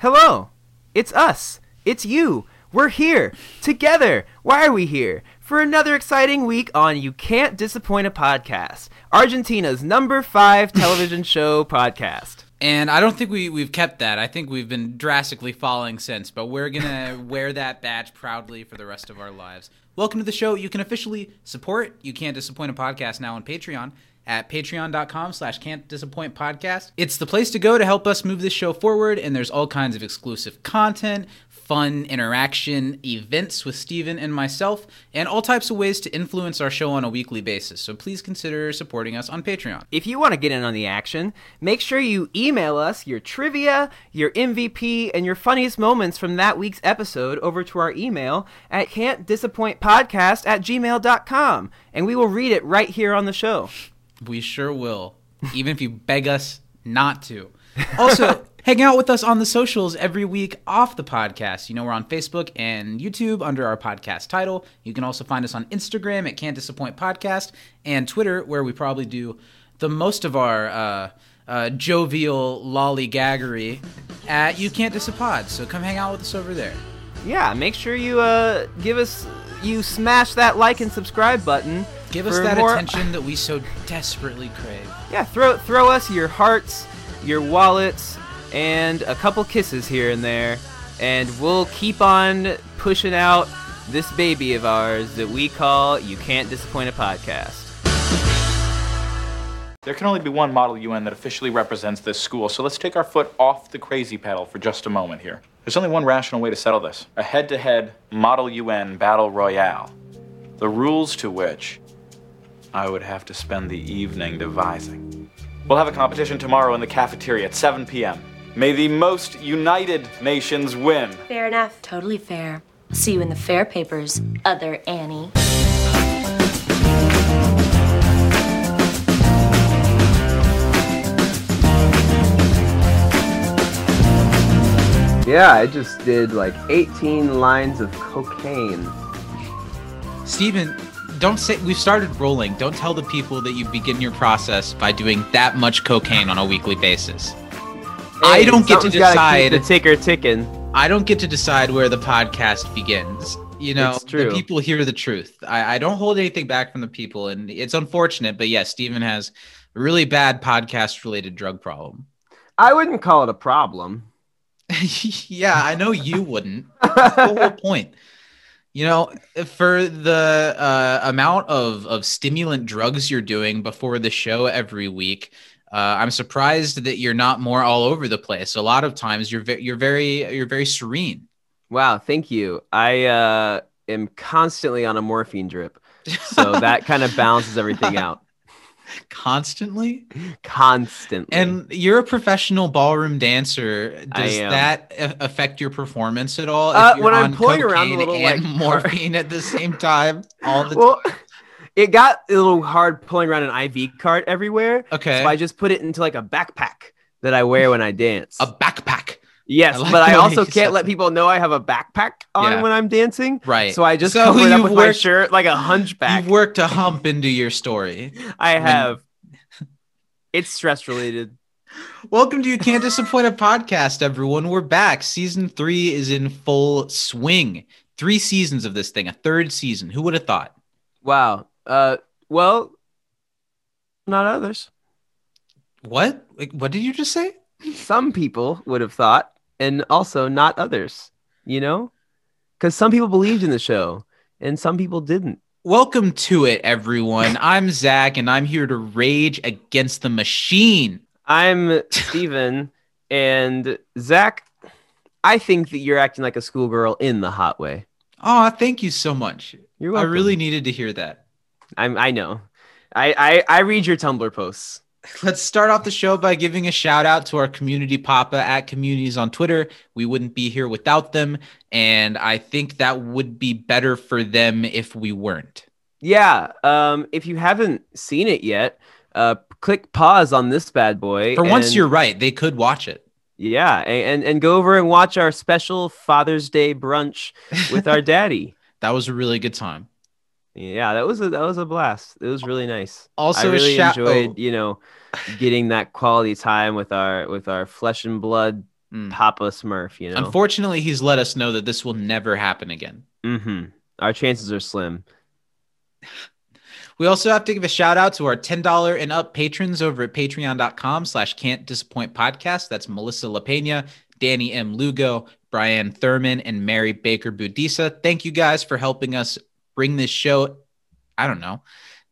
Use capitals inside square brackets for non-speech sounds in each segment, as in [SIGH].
Hello. It's us. It's you. We're here. Together. Why are we here? For another exciting week on You Can't Disappoint a Podcast, Argentina's number five [LAUGHS] television show podcast. And I don't think we, we've kept that. I think we've been drastically falling since, but we're going [LAUGHS] to wear that badge proudly for the rest of our lives. Welcome to the show. You can officially support You Can't Disappoint a Podcast now on Patreon at patreon.com slash can't disappoint podcast. It's the place to go to help us move this show forward, and there's all kinds of exclusive content, fun interaction, events with Steven and myself, and all types of ways to influence our show on a weekly basis. So please consider supporting us on Patreon. If you want to get in on the action, make sure you email us your trivia, your MVP, and your funniest moments from that week's episode over to our email at can'tdisappointpodcast at gmail.com, and we will read it right here on the show. We sure will, [LAUGHS] even if you beg us not to. [LAUGHS] Also, hang out with us on the socials every week off the podcast. You know, we're on Facebook and YouTube under our podcast title. You can also find us on Instagram at Can't Disappoint Podcast and Twitter, where we probably do the most of our uh, uh, jovial lollygaggery at You Can't Disappoint. So come hang out with us over there. Yeah, make sure you uh, give us, you smash that like and subscribe button. Give us that more- attention that we so desperately crave. Yeah, throw throw us your hearts, your wallets, and a couple kisses here and there, and we'll keep on pushing out this baby of ours that we call You Can't Disappoint a Podcast. There can only be one Model UN that officially represents this school, so let's take our foot off the crazy pedal for just a moment here. There's only one rational way to settle this a head to head Model UN Battle Royale, the rules to which I would have to spend the evening devising. We'll have a competition tomorrow in the cafeteria at 7 p.m. May the most united nations win. Fair enough. Totally fair. See you in the fair papers, other Annie. Yeah, I just did like 18 lines of cocaine. Steven, don't say we've started rolling. Don't tell the people that you begin your process by doing that much cocaine on a weekly basis. I don't get to decide. the ticker ticking. I don't get to decide where the podcast begins. You know, the people hear the truth. I, I don't hold anything back from the people, and it's unfortunate, but yes, Steven has a really bad podcast related drug problem. I wouldn't call it a problem. [LAUGHS] yeah, I know you wouldn't. That's the whole [LAUGHS] point. You know, for the uh, amount of, of stimulant drugs you're doing before the show every week, uh, I'm surprised that you're not more all over the place. A lot of times, you're ve- you're very you're very serene. Wow, thank you. I uh, am constantly on a morphine drip, so that kind of balances everything [LAUGHS] out. Constantly, Constantly. and you're a professional ballroom dancer. Does that a- affect your performance at all? if Uh, you're when I'm pulling around a little, and like, [LAUGHS] morphine at the same time, all the well, it got a little hard pulling around an IV cart everywhere. okay, So I just put it into like a backpack that I wear when I dance. a backpack. Yes, I like but I also can't said let people know I have a backpack on Yeah. when I'm dancing. Right. So I just So cover it up with my shirt like a hunchback. You've worked a hump into your story. [LAUGHS] I have. it's stress related. [LAUGHS] Welcome to You Can't Disappoint a Podcast, everyone. We're back. Season three is in full swing. Three seasons of this thing, a third season. Who would have thought? Wow. Uh, well, not others. What? Like, what did you just say? Some people would have thought, and also not others. You know, because some people believed in the show, and some people didn't. Welcome to it, everyone. I'm Zach, and I'm here to rage against the machine. I'm Steven, [LAUGHS] and Zach. I think that you're acting like a schoolgirl in the hot way. Oh, thank you so much. You're welcome. I really needed to hear that. I'm. I know. I, I I read your Tumblr posts. [LAUGHS] Let's start off the show by giving a shout out to our community papa at communities on Twitter. We wouldn't be here without them. And I think that would be better for them if we weren't. Yeah. Um. If you haven't seen it yet, uh, click pause on this bad boy. For once, you're right. They could watch it. Yeah, and and go over and watch our special Father's Day brunch with our [LAUGHS] daddy. That was a really good time. Yeah, that was a that was a blast. It was really nice. Also, I really shout- enjoyed, oh. you know, getting that quality time with our with our flesh and blood Mm. Papa Smurf. You know. Unfortunately, he's let us know that this will never happen again. mm-hmm. Our chances are slim. [LAUGHS] We also have to give a shout out to our $10 and up patrons over at patreon.com slash can't disappoint podcast. That's Melissa LaPena, Danny M. Lugo, Brian Thurman, and Mary Baker Budisa. Thank you guys for helping us bring this show. I don't know.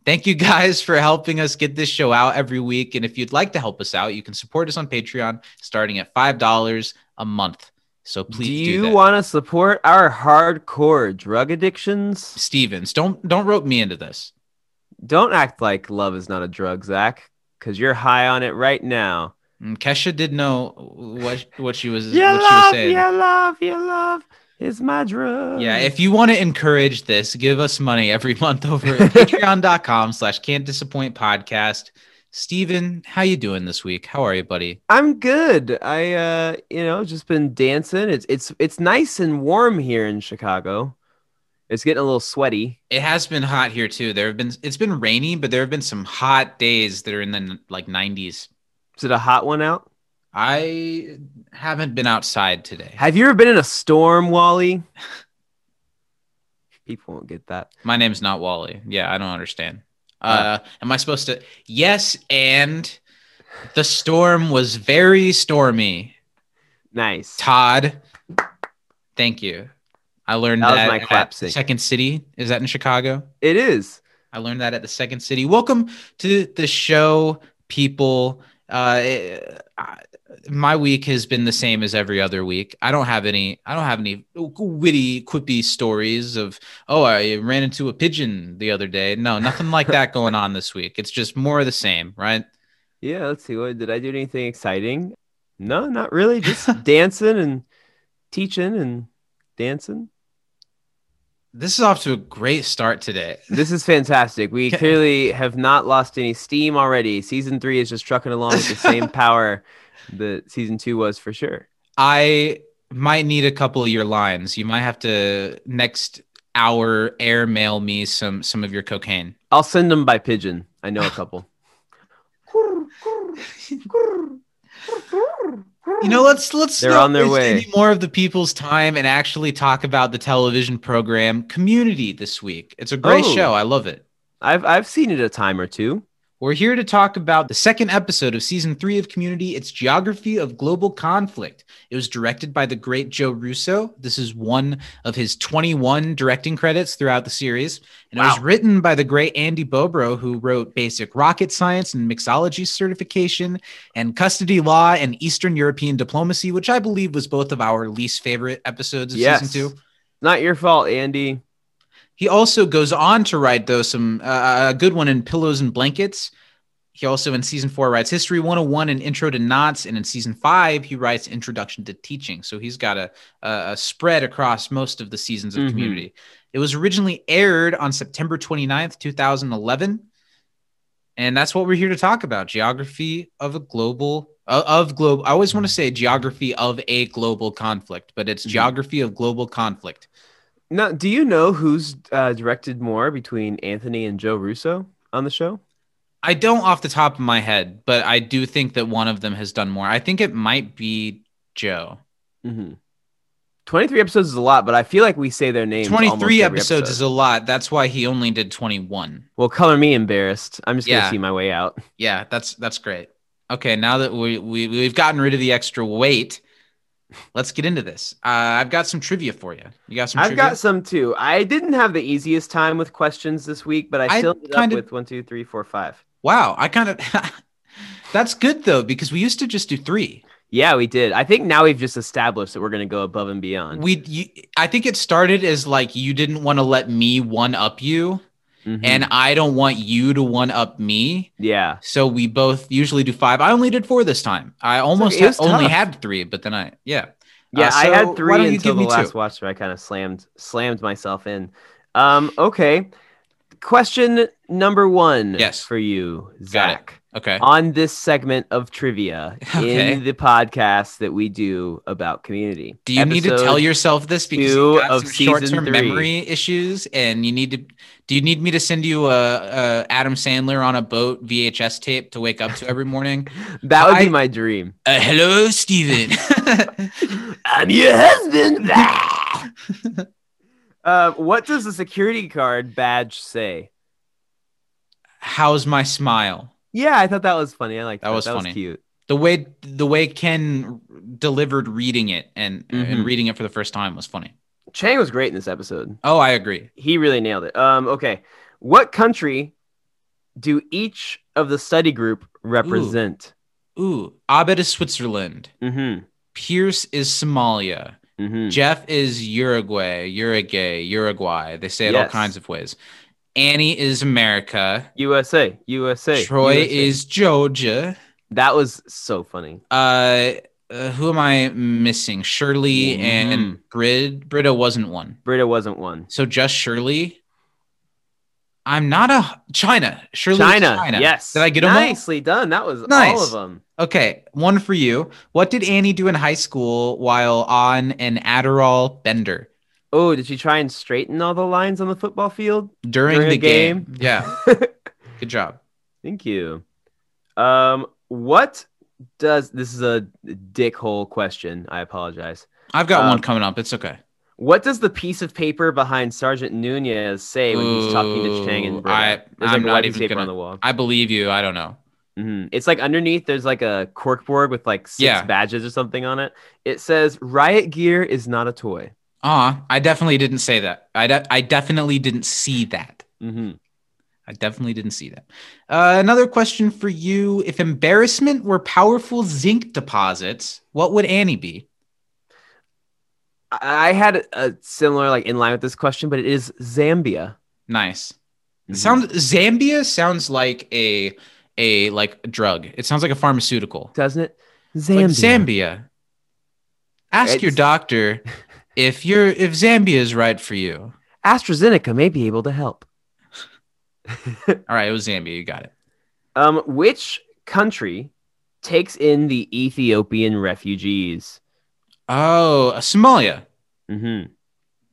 Thank you guys for helping us get this show out every week. And if you'd like to help us out, you can support us on Patreon starting at $5 a month. So please do do, you want to support our hardcore drug addictions? Stevens, don't don't rope me into this. Don't act like love is not a drug, Zach, because you're high on it right now. And Kesha did know what what she was yeah, what she was love, saying. your love, your love is my drug. Yeah, if you want to encourage this, give us money every [LAUGHS] month over at patreon.com slash can't disappoint podcast. Steven, how you doing this week? How are you, buddy? I'm good. I uh you know, just been dancing. It's it's it's nice and warm here in Chicago. It's getting a little sweaty. It has been hot here too. There have been it's been rainy, but there have been some hot days that are in the like 90s. Is it a hot one out? I haven't been outside today. Have you ever been in a storm, Wally? People won't get that. My name's not Wally. Yeah, I don't understand. Uh, am I supposed to? Yes, and the storm was very stormy. Nice. Todd, thank you. I learned That that, my clap at sync. Second City. Is that in Chicago? It is. I learned that at the Second City. Welcome to the show, people. Uh, eh, I- my week has been the same as every other week. I don't have any. I don't have any witty, quippy stories of oh, I ran into a pigeon the other day. No, nothing like that going on this week. It's just more of the same, right? Yeah, let's see. What did I do anything exciting? No, not really. Just [LAUGHS] dancing and teaching and dancing. This is off to a great start today. This is fantastic. We [LAUGHS] clearly have not lost any steam already. Season three is just trucking along with the [LAUGHS] same power that season two was for sure. I might need a couple of your lines. You might have to next hour air mail me some some of your cocaine. I'll send them by pigeon. I know a couple. [LAUGHS] Hmm. You know, let's let's They're on their way. any more of the people's time and actually talk about the television program Community this week. It's a great Oh. show. I love it. I've I've seen it a time or two. We're here to talk about the second episode of season three of Community. It's Geography of Global Conflict. It was directed by the great Joe Russo. This is one of his 21 directing credits throughout the series. And it was written by the great Andy Bobrow, who wrote Basic Rocket Science and Mixology Certification and Custody Law and Eastern European Diplomacy, which I believe was both of our least favorite episodes of Yes. season two. Not your fault, Andy. He also goes on to write though some uh, a good one in Pillows and Blankets. He also in season four writes History 101 and Intro to Knots, and in season five he writes Introduction to Teaching. So he's got a a, spread across most of the seasons of Mhm. Community. It was originally aired on September 29th, 2011. And that's what we're here to talk about: geography of a global of, of globe. I always want to say geography of a global conflict, but it's Mhm. geography of global conflict. Now, do you know who's uh, directed more between Anthony and Joe Russo on the show? I don't off the top of my head, but I do think that one of them has done more. I think it might be Joe. Mm-hmm. 23 episodes is a lot, but I feel like we say their names. 23 episodes is a lot. That's why he only did 21. Well, color me embarrassed. I'm just Yeah. gonna see my way out. Yeah, that's that's great. Okay, now that we, we we've gotten rid of the extra weight, let's get into this. Uh, I've got some trivia for you. You got some I've trivia? got some too. I didn't have the easiest time with questions this week, but I I still ended up kind of- with one, two, three, four, five. wow, I kind of [LAUGHS] That's good though because we used to just do 3. Yeah, we did. I think now we've just established that we're gonna go above and beyond. We you, I think it started as like you didn't want to let me one up you Mhm. and I don't want you to one up me. yeah, So we both usually do five. I only did four this time. I almost ha- only had three, but then I yeah. yeah. Uh, I had three until the last two? watch where I kind of slammed slammed myself in. Um, okay. Question number one. Yes. for you. Zach. Okay. on this segment of trivia [LAUGHS] Okay. in the podcast that we do about community. Do you need to tell yourself this because you some short-term three. memory issues, and you need to? Do you need me to send you a, a Adam Sandler on a boat VHS tape to wake up to every morning? [LAUGHS] That would I- be my dream. Uh, hello, Steven. [LAUGHS] I'm your husband. Uh, what does the security card badge say? How's my smile? Yeah, I thought that was funny. I like that. That was that funny. Was cute. The way the way Ken delivered reading it and Mhm. and reading it for the first time was funny. Chang was great in this episode. Oh, I agree. He really nailed it. Um, okay, what country do each of the study group represent? Ooh, Abed is Switzerland. Mm-hmm. Pierce is Somalia. Mm-hmm. Jeff is Uruguay, Uruguay, Uruguay. They say it all kinds of ways. Annie is America. USA. USA. Troy USA. is Georgia. That was so funny. Uh, uh, who am I missing? Shirley Mhm. and Brid. Britta wasn't one. Britta wasn't one. So just Shirley. I'm not a China. Shirley China. China. Yes. Did I get them all? Nicely done. That was Nice. all of them. Okay, one for you. What did Annie do in high school while on an Adderall bender Oh, did she try and straighten all the lines on the football field? during, During the game? game? Yeah. [LAUGHS] Good job. Thank you. Um, what does this is a dickhole question? I apologize. I've got Um, one coming up. It's okay. What does the piece of paper behind Sergeant Nunez say when he's talking to Chang and There's I'm like not even paper gonna- on the wall. I believe you. I don't know. Mhm. It's like underneath there's like a cork board with like six Yeah. badges or something on it. It says riot gear is not a toy. Ah, I definitely didn't say that. I, de- I definitely didn't see that. hmm I definitely didn't see that. Uh, another question for you. If embarrassment were powerful zinc deposits, what would Annie be? I had a similar like in line with this question, but it is Zambia. Nice. Mhm. sounds Zambia sounds like a a like drug. It sounds like a pharmaceutical. doesn't it? It's like Zambia. Ask your doctor if you're if Zambia is right for you. AstraZeneca may be able to help. All right, it was Zambia. You got it. Um, which country takes in the Ethiopian refugees? Oh, uh, Somalia. hmm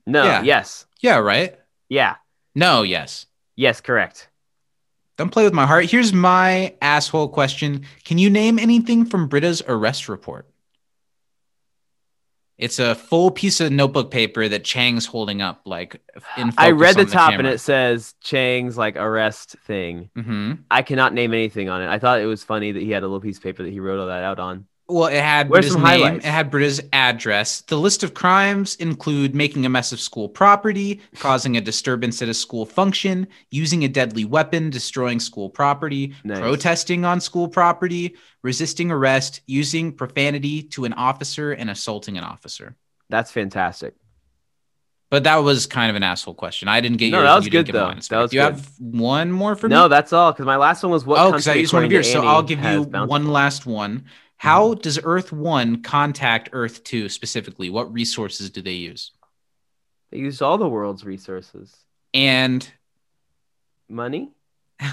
No. Yeah. Yes. Yeah, right. Yeah. No, yes. Yes. Correct. Don't play with my heart. Here's my asshole question. Can you name anything from Britta's arrest report? It's a full piece of notebook paper that Chang's holding up, like in front. I read the on top and it says Chang's like arrest thing. Mhm. I cannot name anything on it. I thought it was funny that he had a little piece of paper that he wrote all that out on. Well, it had Where's Britta's name. highlights? It had Britta's address. The list of crimes include making a mess of school property, causing a disturbance at a school function, using a deadly weapon, destroying school property, Nice. protesting on school property, resisting arrest, using profanity to an officer, and assaulting an officer. That's fantastic. But that was kind of an asshole question. I didn't get No, yours. that was you good, though. That was Do you good. have one more for me? No, that's all. Because my last one was what oh, because I used one of yours. So I'll give you one last one. How does Earth One contact Earth Two specifically? What resources do they use? They use all the world's resources. And Money? [LAUGHS]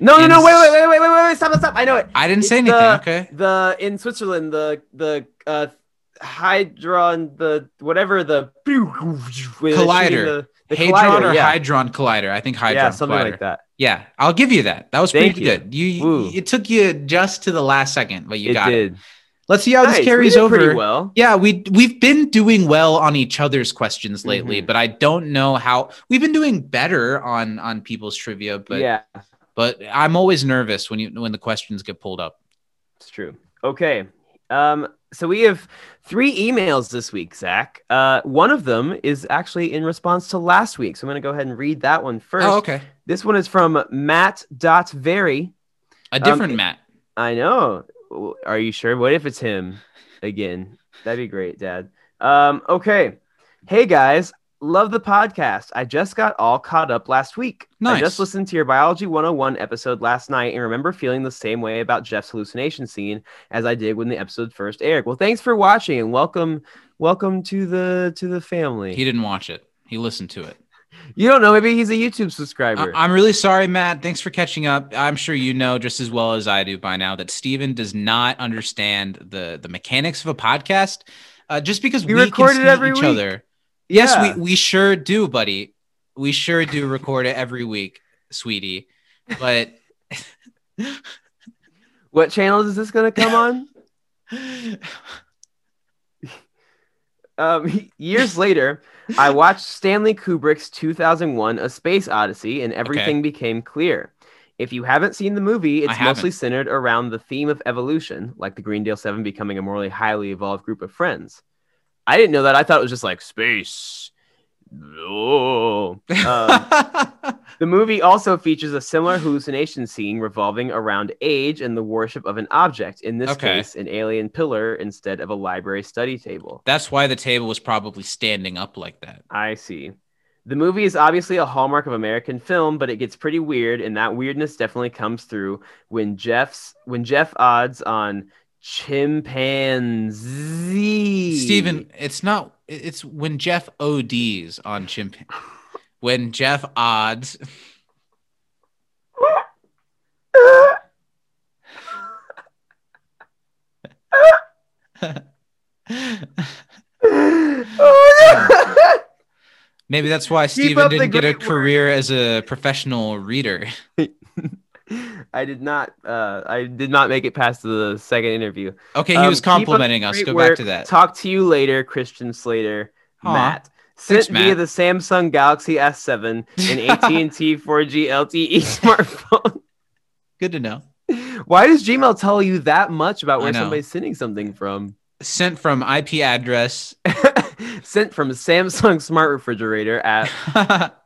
No, no, no! Wait, wait, wait, wait, wait, wait! Stop, stop! I know it. I didn't It's say anything. the- okay. The in Switzerland, the the uh, hydron, the whatever the Collider. the, the Hadron collider, or yeah. Hydron Collider? I think Hydron yeah, something Collider. like that. Yeah, I'll give you that. That was Thank pretty you. good. You, Woo. it took you just to the last second, but you it got it. did. Let's see how Nice, this carries over. pretty well. Yeah, we we've been doing well on each other's questions lately, Mhm. but I don't know how we've been doing better on on people's trivia, but yeah, but I'm always nervous when you when the questions get pulled up. it's true. Okay. Um, so we have three emails this week, Zach. Uh, one of them is actually in response to last week. So I'm going to go ahead and read that one first. Oh, okay. This one is from Matt Dot Very. A different Um, Matt. I know. Are you sure? What if it's him again? That'd be great, Dad. Um, okay. Hey guys, love the podcast. I just got all caught up last week. Nice. I just listened to your Biology 101 episode last night and remember feeling the same way about Jeff's hallucination scene as I did when the episode first aired. Well, thanks for watching and welcome welcome to the to the family. He didn't watch it. He listened to it. You don't know, maybe he's a YouTube subscriber. I- I'm really sorry, Matt. Thanks for catching up. I'm sure you know just as well as I do by now that Steven does not understand the the mechanics of a podcast. Uh, just because We we, record can it every each week. other. Yeah. Yes, we, we sure do, buddy. We sure do record it every week, sweetie. But [LAUGHS] what channel is this going to come on? [LAUGHS] Um, years later, I watched Stanley Kubrick's 2001: A Space Odyssey, and everything became clear. If you haven't seen the movie, it's mostly centered around the theme of evolution, like the Greendale Seven becoming a morally highly evolved group of friends. I didn't know that. I thought it was just like space. Oh. [LAUGHS] The movie also features a similar hallucination scene revolving around age and the worship of an object, in this Okay. case, an alien pillar instead of a library study table. That's why the table was probably standing up like that. I see. The movie is obviously a hallmark of American film, but it gets pretty weird, and that weirdness definitely comes through when Jeff's when Jeff odds on chimpanzee. Steven, it's not. It's when Jeff ODs on chimp. When Jeff odds. Oh, [LAUGHS] Maybe that's why Keep Steven didn't get a work. career as a professional reader. [LAUGHS] I did not. Uh, I did not make it past the second interview. Okay, he Um, was keep up the complimenting us. Go work. back to that. Talk to you later, Christian Slater. Aw. Matt. Thanks, Sent via Matt. the Samsung Galaxy S7 and AT&T 4G LTE smartphone. Good to know. Why does Gmail tell you that much about where somebody's sending something from? Sent from IP address. [LAUGHS] Sent from Samsung Smart Refrigerator at [LAUGHS]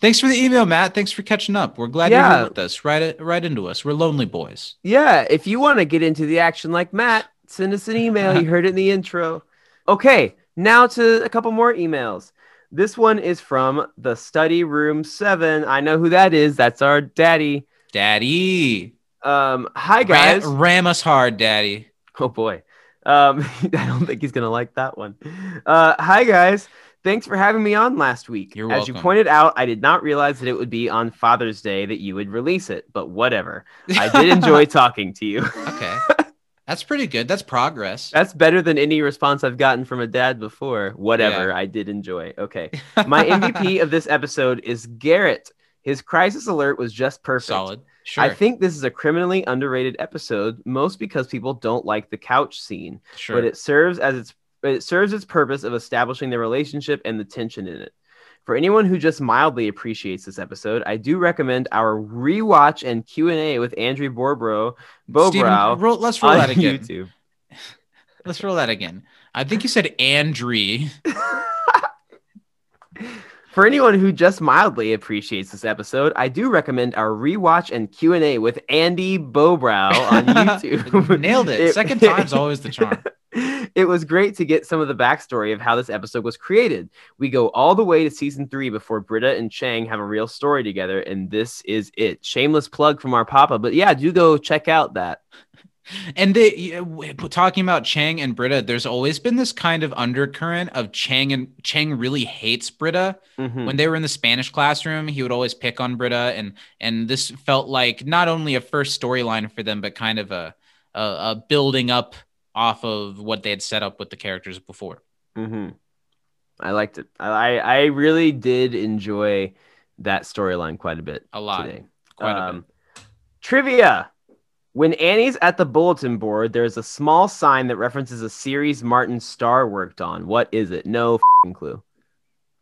Thanks for the email, Matt. Thanks for catching up. We're glad you're Yeah. here with us. Right, right into us. We're lonely boys. Yeah, if you want to get into the action like Matt, send us an email. You [LAUGHS] heard it in the intro. Okay, now to a couple more emails. This one is from the study room seven. I know who that is. That's our daddy. Daddy. Um, hi Ram, guys. ram us hard, Daddy. Oh boy. Um, [LAUGHS] I don't think he's gonna like that one. Uh, hi guys. Thanks for having me on last week. You're As you pointed out, I did not realize that it would be on Father's Day that you would release it, but whatever. I did [LAUGHS] enjoy talking to you. Okay. [LAUGHS] That's pretty good. That's progress. That's better than any response I've gotten from a dad before. Whatever, Yeah. I did enjoy. Okay. [LAUGHS] My MVP of this episode is Garrett. His crisis alert was just perfect. Solid. Sure. I think this is a criminally underrated episode, most because people don't like the couch scene, sure. but it serves as its it serves its purpose of establishing the relationship and the tension in it. For anyone who just mildly appreciates this episode, I do recommend our rewatch and Q and A with Andrew Borbro Steven, roll, let's roll that again. YouTube. Let's roll that again. I think you said Andree. [LAUGHS] For anyone who just mildly appreciates this episode, I do recommend our rewatch and Q and A with Andy Bobrow on [LAUGHS] YouTube. [LAUGHS] Nailed it. Second time's always the charm. [LAUGHS] It was great to get some of the backstory of how this episode was created. We go all the way to season three before Britta and Chang have a real story together, and this is it. Shameless plug from our papa, but yeah, do go check out that. And they talking about Chang and Britta, there's always been this kind of undercurrent of Chang and Chang really hates Britta. Mhm. When they were in the Spanish classroom, he would always pick on Britta, and and this felt like not only a first storyline for them, but kind of a, a a building up off of what they had set up with the characters before. Mm-hmm. I liked it. I I really did enjoy that storyline quite a bit. A lot, today. quite a Um, Trivia. When Annie's at the bulletin board, there's a small sign that references a series Martin Starr worked on. What is it? No fing clue.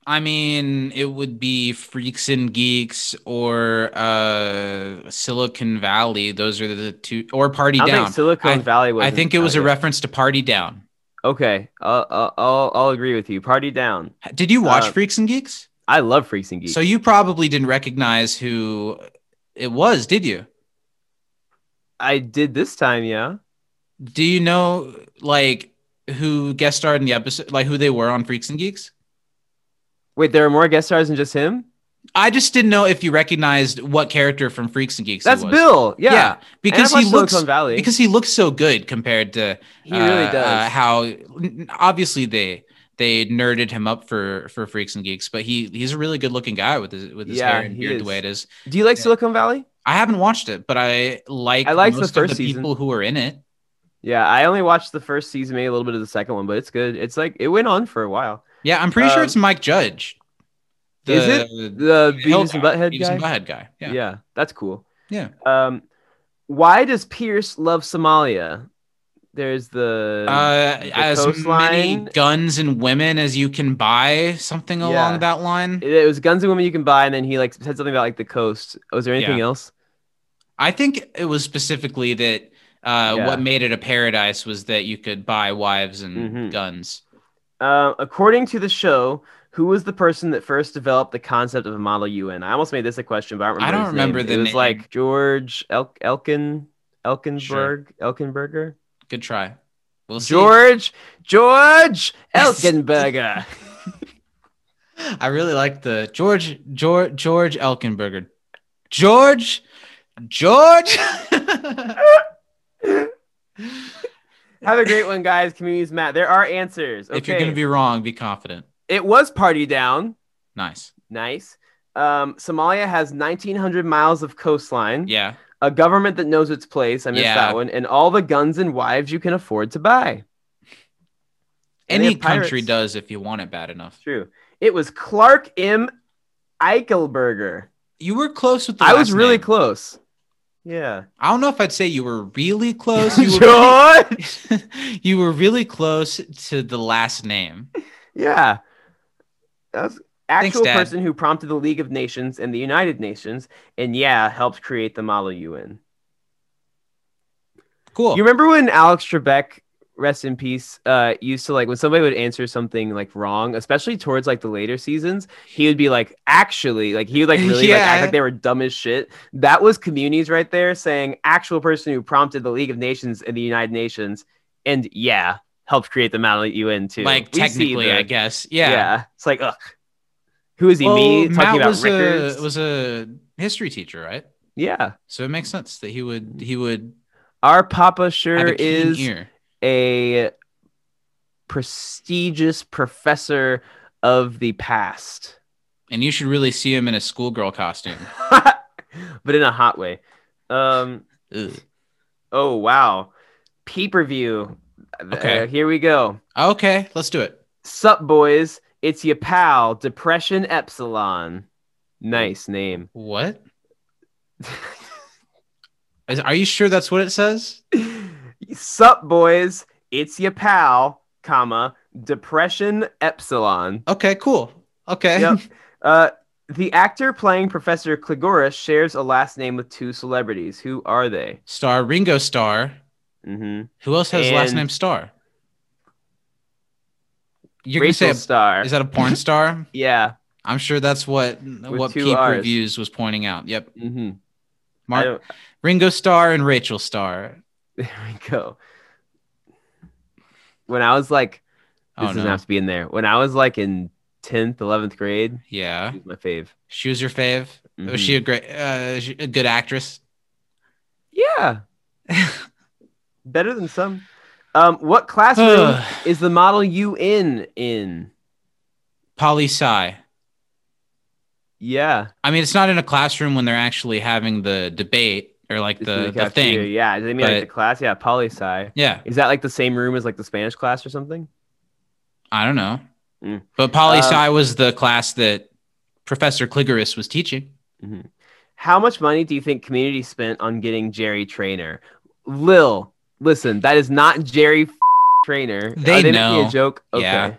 I mean, it would be Freaks and Geeks or uh, Silicon Valley. Those are the two, or Party I Down. think Silicon I- Valley was. I think it was a reference to Party Down. Okay, I'll, I'll I'll I'll agree with you. Party down. Did you watch Uh, Freaks and Geeks? I love Freaks and Geeks. So you probably didn't recognize who it was, did you? I did this time, yeah. Do you know like who guest starred in the episode, like who they were on Freaks and Geeks? Wait, there are more guest stars than just him. I just didn't know if you recognized what character from Freaks and Geeks. That's. Bill. Yeah, because he looks because he looks so good compared to he really uh, does. uh, how obviously they they nerded him up for for Freaks and Geeks, but he he's a really good looking guy with his with his Yeah, hair and beard is. the way it is. Do you like yeah. Silicon Valley? I haven't watched it, but I like I liked the most first of the season. people who are in it. Yeah, I only watched the first season, maybe a little bit of the second one, but it's good. It's like it went on for a while. Yeah, I'm pretty sure Um, it's Mike Judge. Is it? The Beavis and Butthead Beavis guy. and Butthead guy. Yeah. Yeah. that's cool. Yeah. Um, why does Pierce love Somalia? There's the Uh, as many guns and women as you can buy, something along Yeah. that line. it, it was guns and women you can buy, and then he like said something about like the coast. Was there anything Yeah. else? I think it was specifically that uh, Yeah. what made it a paradise was that you could buy wives and Mhm. guns. Uh, according to the show, who was the person that first developed the concept of a Model UN? I almost made this a question, but I don't remember. I don't remember name. the It was name. like George El- Elkin Elkenberg Elkenberger. Good try. We'll see. George George Elkenberger. [LAUGHS] [LAUGHS] I really like the George George George Elkenberger. George George. [LAUGHS] Have a great one, guys. Communities Matt. There are answers. Okay. If you're gonna be wrong, be confident. it was party down. Nice. Nice. Um, Somalia has 1,900 miles of coastline. Yeah. A government that knows its place. I missed Yeah. that one. And all the guns and wives you can afford to buy. And Any country does if you want it bad enough. True. It was Clark M. Eichelberger. You were close with the I was really name. close. Yeah. I don't know if I'd say you were really close. [LAUGHS] You were, George. [LAUGHS] you were really close to the last name. Yeah. That's actual Dad. person who prompted the League of Nations and the United Nations, and yeah, helped create the Model UN. Cool. You remember when Alex Trebek, rest in peace, uh, used to like when somebody would answer something like wrong, especially towards like the later seasons, he would be like, actually, like he would like [LAUGHS] really like act like they were dumb as shit. That was communities right there saying actual person who prompted the League of Nations and the United Nations, and yeah, helped create the Model UN too. like We technically, the- I guess. yeah. Yeah. It's like, ugh. Who is he? Well, me talking Matt about was a was a history teacher, right? yeah. So it makes sense that he would he would Our Papa sure is ear. A prestigious professor of the past, And you should really see him in a schoolgirl costume. [LAUGHS] but in a hot way. Um. Ugh. Oh wow, pay per view. Okay. here we go. Okay, let's do it. Sup, boys? It's your pal, Depression Epsilon. Nice name. What? [LAUGHS] Is, are you sure that's what it says? [LAUGHS] Sup, boys? It's your pal, comma Depression Epsilon. Okay, cool. Okay. Yep. [LAUGHS] Uh, the actor playing Professor Cligoris shares a last name with two celebrities. Who are they? Star Ringo Starr. Mm-hmm. Who else has last name Star? You're Rachel gonna say Star. is that a porn star? [LAUGHS] yeah. I'm sure that's what what two Peep Rs. Reviews was pointing out. Yep. Mm-hmm. Mark Ringo Starr and Rachel Starr. There we go. When I was like, this Oh doesn't no. have to be in there. When I was like in tenth, eleventh grade, Yeah. she was my fave. She was your fave. Mhm. Was she a great uh a good actress? Yeah. [LAUGHS] Better than some. Um, what classroom [SIGHS] is the model you in in? Poli Sci. Yeah. I mean, it's not in a classroom when they're actually having the debate or like in the, the thing. Yeah. They mean like the class? Yeah. Poli sci. Yeah, Is that like the same room as like the Spanish class or something? I don't know. Mm. But Poli Um, was the class that Professor Cligoris was teaching. How much money do you think community spent on getting Jerry Trainor? Lil, listen, that is not Jerry f- Trainor. They Are know. a joke. Okay. Yeah.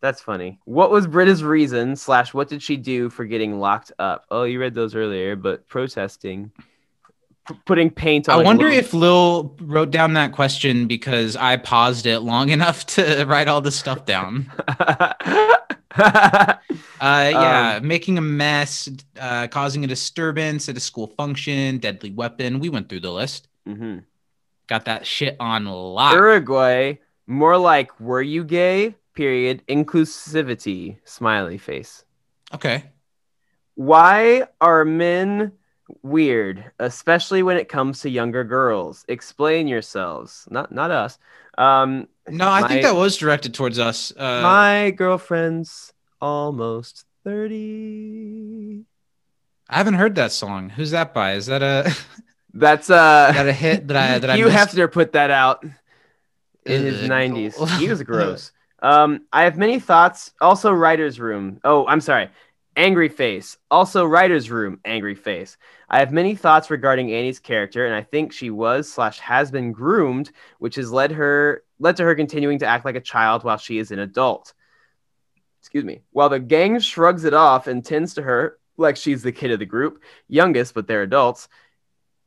That's funny. What was Britta's reason slash what did she do for getting locked up? Oh, you read those earlier, but protesting, P- putting paint on. I like, wonder little- if Lil wrote down that question because I paused it long [LAUGHS] enough to write all this stuff down. [LAUGHS] Uh, yeah, Um, making a mess, uh, causing a disturbance at a school function, deadly weapon. We went through the list. Mhm. Got that shit on lock. Uruguay, more like were you gay? Period. Inclusivity. Smiley face. Okay. Why are men weird, especially when it comes to younger girls? Explain yourselves. Not not us. Um, No, I think that was directed towards us. Uh, my girlfriend's almost thirty. I haven't heard that song. Who's that by? Is that a [LAUGHS] That's uh. that a hit that I that I [LAUGHS] you missed? have to put that out in his nineties. He was [LAUGHS] gross. Um, I have many thoughts. Also, writer's room. Oh, I'm sorry. Angry face. Also, writer's room. Angry face. I have many thoughts regarding Annie's character, and I think she was slash has been groomed, which has led her led to her continuing to act like a child while she is an adult. Excuse me. While the gang shrugs it off and tends to her like she's the kid of the group, youngest, but they're adults.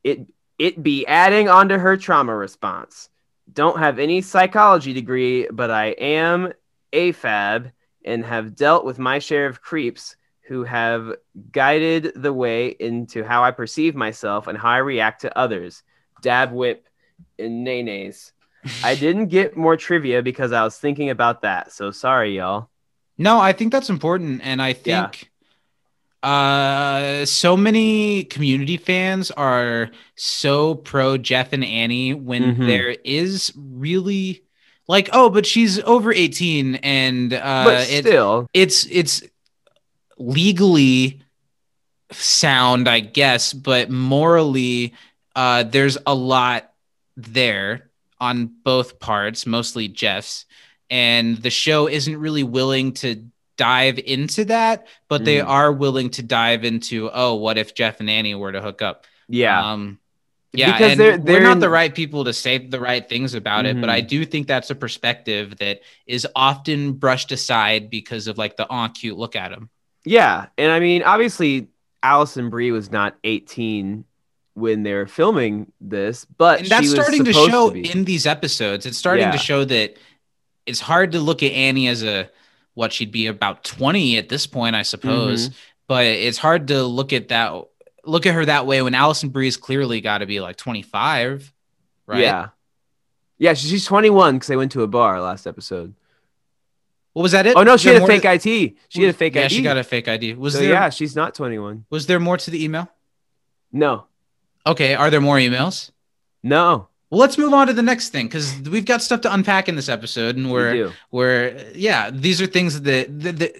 It it be adding onto her trauma response. Don't have any psychology degree, but I am AFAB and have dealt with my share of creeps who have guided the way into how I perceive myself and how I react to others. Dab whip and nays. I [LAUGHS] didn't get more trivia because I was thinking about that. So sorry, y'all. No, I think that's important, and I Yeah. think uh so many community fans are so pro Jeff and Annie when Mhm. there is really like oh but she's over 18 and uh but it- still, it's it's legally sound i guess but morally uh there's a lot there on both parts mostly jeff's and the show isn't really willing to dive into that but they Mhm. are willing to dive into oh what if jeff and annie were to hook up yeah. um yeah, Because they're- they're not the right people to say the right things about it, but. I do think that's a perspective that is often brushed aside because of like the oh cute look at him. Yeah, and I mean, obviously, Alison Brie was not 18 when they were filming this, but And that's she was starting to show be. in these episodes. It's starting Yeah. to show that it's hard to look at Annie as a what she'd be about 20 at this point, I suppose. Mm-hmm. But it's hard to look at that look at her that way when Alison Brie's clearly got to be like 25, right? Yeah, yeah, she's 21 because they went to a bar last episode. What was that it? Oh no, she had a fake to- IT. She had a fake ID. yeah, ID. she got a fake ID. Was so there yeah, she's not 21. was there more to the email? No, Okay, are there more emails? no, Well, let's move on to the next thing because we've got stuff to unpack in this episode, and we we're do. we're yeah, these are things that, that, that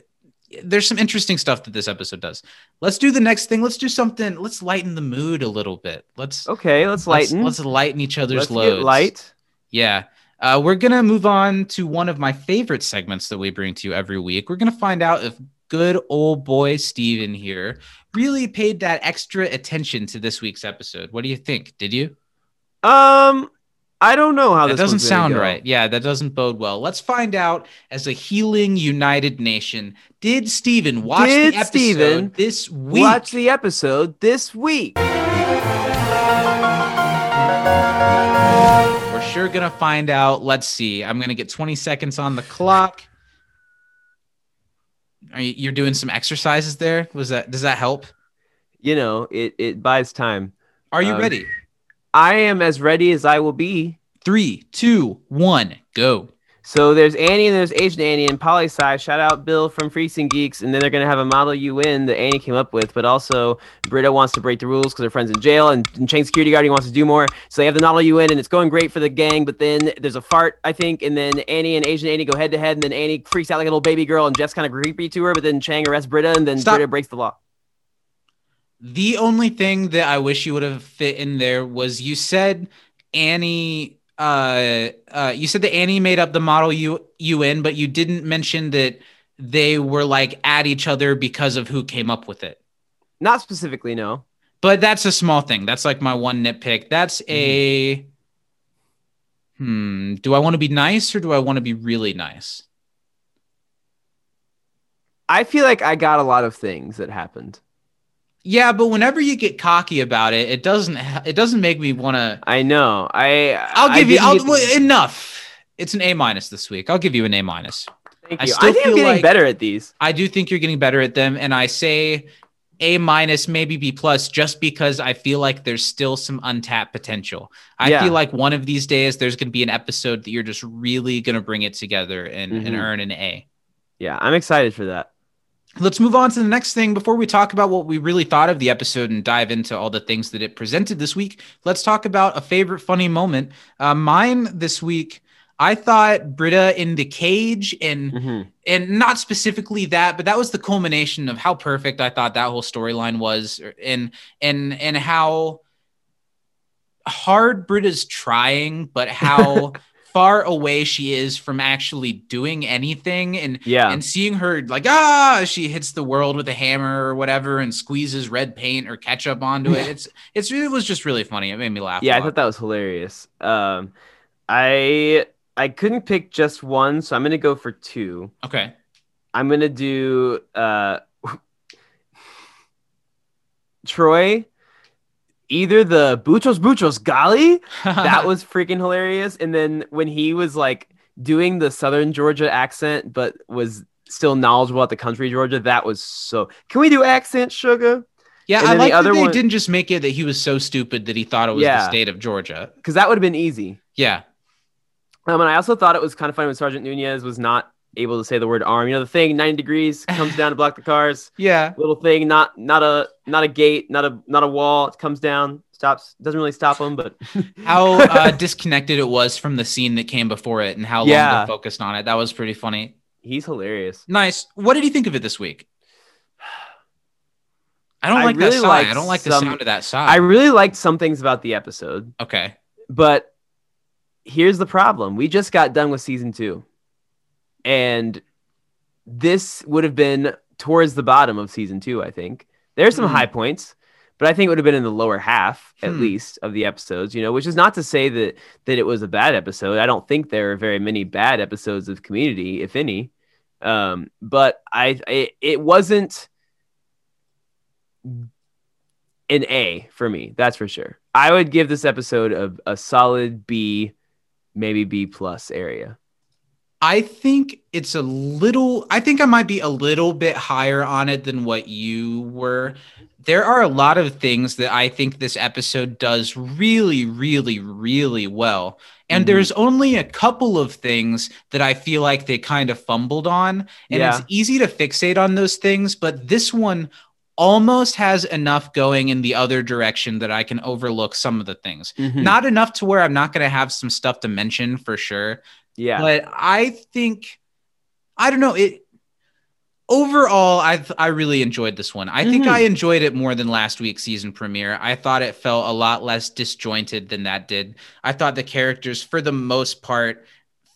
there's some interesting stuff that this episode does. Let's do the next thing. Let's do something. Let's lighten the mood a little bit. Let's Okay, let's let's, lighten. let's lighten each other's Let's loads. get light. Yeah. Uh, we're going to move on to one of my favorite segments that we bring to you every week. We're going to find out if good old boy Steven here really paid that extra attention to this week's episode. What do you think? Did you? Um, I don't know how That doesn't sound go. right. Yeah, that doesn't bode well. Let's find out as a healing united nation. Did Steven watch Did the episode Steven this week? Watch the episode this week. We're sure gonna find out. Let's see. I'm gonna get 20 seconds on the clock. Are you you're doing some exercises there? Was that does that help? You know, it it buys time. Are you Um, ready? I am as ready as I will be. Three, two, one, go. So there's Annie and there's Asian Annie and Poli Sci. Shout out Bill from Freaks and Geeks. And then they're gonna have a model UN that Annie came up with, but also Britta wants to break the rules because her friend's in jail, and, and Chain Security Guardian wants to do more. So they have the model UN, and it's going great for the gang. But then there's a fart, I think, and then Annie and Asian Annie go head to head, and then Annie freaks out like a little baby girl, and Jeff's kind of creepy to her. But then Chang arrests Britta, and then Stop. Britta breaks the law. The only thing that I wish you would have fit in there was you said Annie uh uh you said that Annie made up the model U UN, but you didn't mention that they were like at each other because of who came up with it. Not specifically, no. But that's a small thing. That's like my one nitpick. That's a hmm. Do I want to be nice or do I want to be really nice? I feel like I got a lot of things that happened. Yeah, but whenever you get cocky about it, it doesn't it doesn't make me want to I know. I I'll I give you I'll, the- enough. It's an A minus this week. I'll give you an A minus. Thank I you. still I think I'm feel getting like- better at these. I do think you're getting better at them, and I say A minus, maybe B plus, just because I feel like there's still some untapped potential. I Yeah. feel like one of these days there's going to be an episode that you're just really going to bring it together and, and Mhm. earn an A. Yeah, I'm excited for that. Let's move on to the next thing. Before we talk about what we really thought of the episode and dive into all the things that it presented this week, let's talk about a favorite funny moment. Uh, mine this week, I thought Britta in the cage and hmm and not specifically that, but that was the culmination of how perfect I thought that whole storyline was, and and and how hard Britta's trying, but how [LAUGHS] far away she is from actually doing anything and Yeah. and seeing her like ah she hits the world with a hammer or whatever and squeezes red paint or ketchup onto it [LAUGHS] it's it's it was just really funny it made me laugh yeah, I thought that was hilarious. Um, I I couldn't pick just one, so I'm gonna go for two. okay I'm gonna do uh, [SIGHS] Troy. Either the Boutros Boutros-Ghali, [LAUGHS] that was freaking hilarious, and then when he was like doing the Southern Georgia accent, but was still knowledgeable about the country Georgia, that was so. Can we do accent, sugar? yeah and i then the like that other they one- didn't just make it that he was so stupid that he thought it was the state of georgia Because that would have been easy. yeah Um, and I also thought it was kind of funny when Sergeant Nunez was not able to say the word arm. You know, the thing, 90 degrees, comes down to block the cars. [LAUGHS] yeah. Little thing, not not a not a gate, not a not a wall. It comes down, stops, doesn't really stop them, but [LAUGHS] how uh, [LAUGHS] disconnected it was from the scene that came before it and how long Yeah. they focused on it. That was pretty funny. He's hilarious. nice. What did you think of it this week? I don't I like really that liked i don't like the sound of that sigh. I really liked some things about the episode, okay. But here's the problem: we just got done with season two, and this would have been towards the bottom of season two. I think there's some Hmm. high points, but I think it would have been in the lower half at Hmm. least of the episodes. You know, which is not to say that that it was a bad episode. I don't think there are very many bad episodes of Community, if any. Um, but I, it, it wasn't an A for me. That's for sure. I would give this episode a, a solid B, maybe B plus area. I think it's a little, I think I might be a little bit higher on it than what you were. There are a lot of things that I think this episode does really, really, really well. And Mhm. there's only a couple of things that I feel like they kind of fumbled on. And Yeah. it's easy to fixate on those things, but this one almost has enough going in the other direction that I can overlook some of the things. Hmm. Not enough to where I'm not going to have some stuff to mention for sure yeah. but I think I don't know it. Overall, I I really enjoyed this one. I think Mhm. I enjoyed it more than last week's season premiere. I thought it felt a lot less disjointed than that did. I thought the characters, for the most part,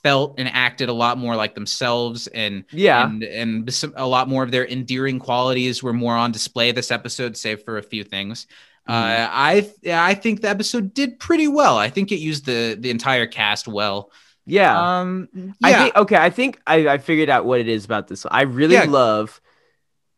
felt and acted a lot more like themselves, and yeah. and and some- a lot more of their endearing qualities were more on display this episode, save for a few things. Uh, I I think the episode did pretty well. I think it used the the entire cast well. Yeah. Um, yeah, I think okay, I think I, I figured out what it is about this. I really Yeah. love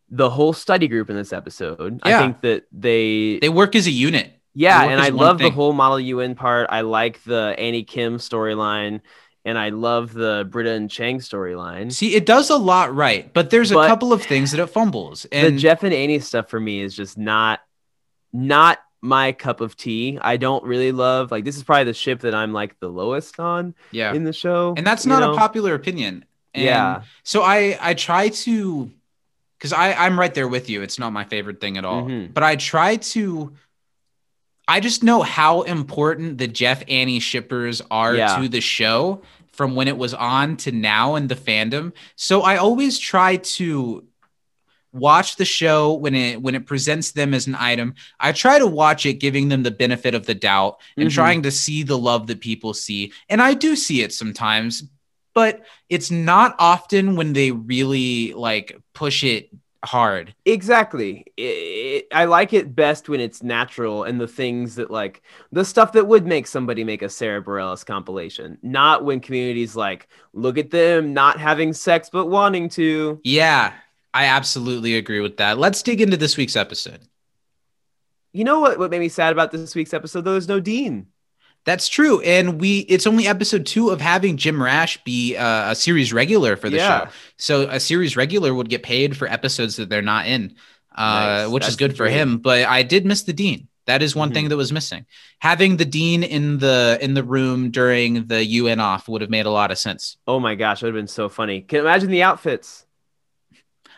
the whole study group in this episode. Yeah. I think that they, they work as a unit. yeah, and I love the whole Model UN part. I like the Annie Kim storyline, and I love the Britta and Chang storyline. See, it does a lot right, but there's a couple of things that it fumbles. And the Jeff and Annie stuff for me is just not not my cup of tea. I don't really love like this is probably the ship that I'm like the lowest on yeah, in the show. and that's not know? a popular opinion. And Yeah. So I I try to, because I I'm right there with you. It's not my favorite thing at all, Mhm. but I try to. I just know how important the Jeff Annie shippers are Yeah. to the show from when it was on to now in the fandom. So I always try to watch the show when it when it presents them as an item i try to watch it giving them the benefit of the doubt and Mhm. trying to see the love that people see and i do see it sometimes but it's not often when they really like push it hard Exactly. It, it- I like it best when it's natural and the things that like the stuff that would make somebody make a Sara Bareilles compilation. Not when communities like look at them not having sex but wanting to. yeah i absolutely agree with that let's dig into this week's episode You know what? What made me sad about this week's episode? though, There's no Dean. That's true, and we it's only episode two of having Jim Rash be uh, a series regular for the Yeah. show. So a series regular would get paid for episodes that they're not in, uh, Nice. which is good for dream. him. But I did miss the dean. That is one Mhm. thing that was missing. Having the dean in the in the room during the UN off would have made a lot of sense. Oh my gosh, it would have been so funny. Can you imagine the outfits.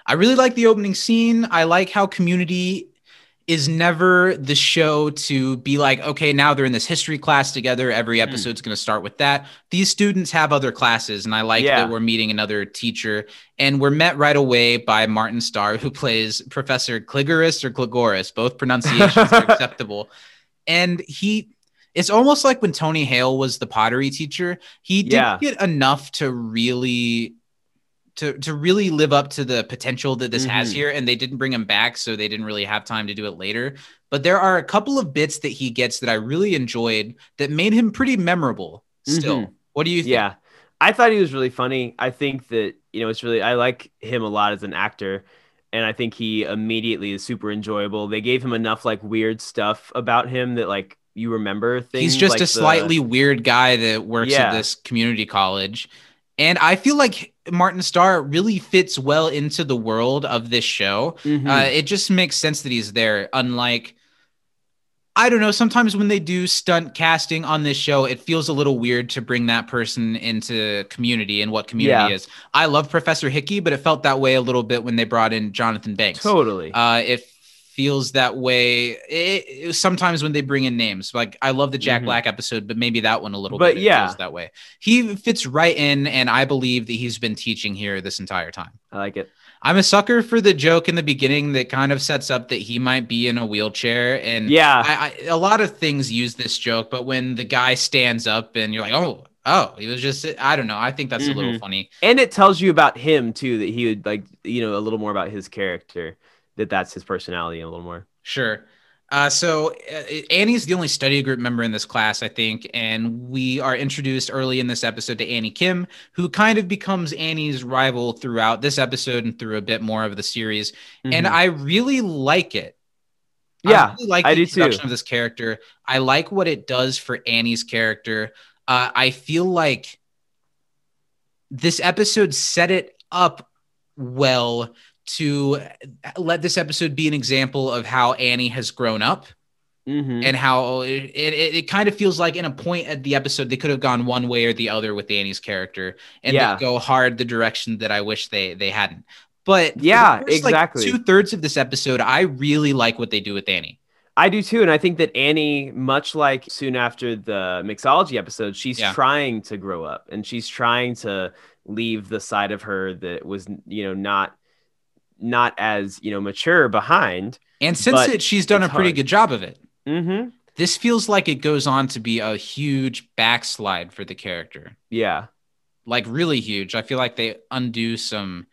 I really like the opening scene. I like how Community is never the show to be like, okay, now they're in this history class together. Every Hmm. episode's going to start with that. These students have other classes, and I like Yeah. that we're meeting another teacher. And we're met right away by Martin Starr, who plays Professor Cligoris or Cligoris. Both pronunciations are [LAUGHS] acceptable. And he, It's almost like when Tony Hale was the pottery teacher. He didn't Yeah. get enough to really to to really live up to the potential that this has Mhm. here, and they didn't bring him back, so they didn't really have time to do it later. But there are a couple of bits that he gets that I really enjoyed that made him pretty memorable. Still, Mhm. what do you think? Yeah. I thought he was really funny. I think that, you know, it's really, I like him a lot as an actor. And I think he immediately is super enjoyable. They gave him enough like weird stuff about him that like you remember things. He's just like a the- slightly weird guy that works Yeah. at this community college. And I feel like Martin Starr really fits well into the world of this show. Mhm. Uh, it just makes sense that he's there. Unlike, I don't know, sometimes when they do stunt casting on this show, it feels a little weird to bring that person into community and what community Yeah. is. I love Professor Hickey, but it felt that way a little bit when they brought in Jonathan Banks. totally. Uh, it feels that way it, it- sometimes when they bring in names. Like I love the Jack Mhm. Black episode, but maybe that one a little But bit. yeah. feels that way. He fits right in, and I believe that he's been teaching here this entire time. I like it. I'm a sucker for the joke in the beginning that kind of sets up that he might be in a wheelchair, and Yeah. I, I, a lot of things use this joke. But when the guy stands up and you're like, oh, oh, he was just, I don't know. I think that's a little Mhm. funny. and it tells you about him too, that he would like, you know, a little more about his character, that that's his personality a little more. Sure. Uh, so uh, Annie's the only study group member in this class, I think, and we are introduced early in this episode to Annie Kim, who kind of becomes Annie's rival throughout this episode and through a bit more of the series. And Mhm. I really like it. Yeah, I really like I the do too. of this character. I like what it does for Annie's character. Uh, I feel like this episode set it up well to let this episode be an example of how Annie has grown up Mhm. and how it, it, it kind of feels like in a point at the episode they could have gone one way or the other with Annie's character and Yeah. go hard the direction that I wish they they hadn't. But Yeah, first, like, exactly. two thirds of this episode, I really like what they do with Annie. I do too, and I think that Annie, much like soon after the mixology episode, she's Yeah. trying to grow up and she's trying to leave the side of her that was, you know, not not as you know mature behind. And since it, she's done a pretty hard. good job of it. Mm-hmm. This feels like it goes on to be a huge backslide for the character. Yeah, like really huge. I feel like they undo some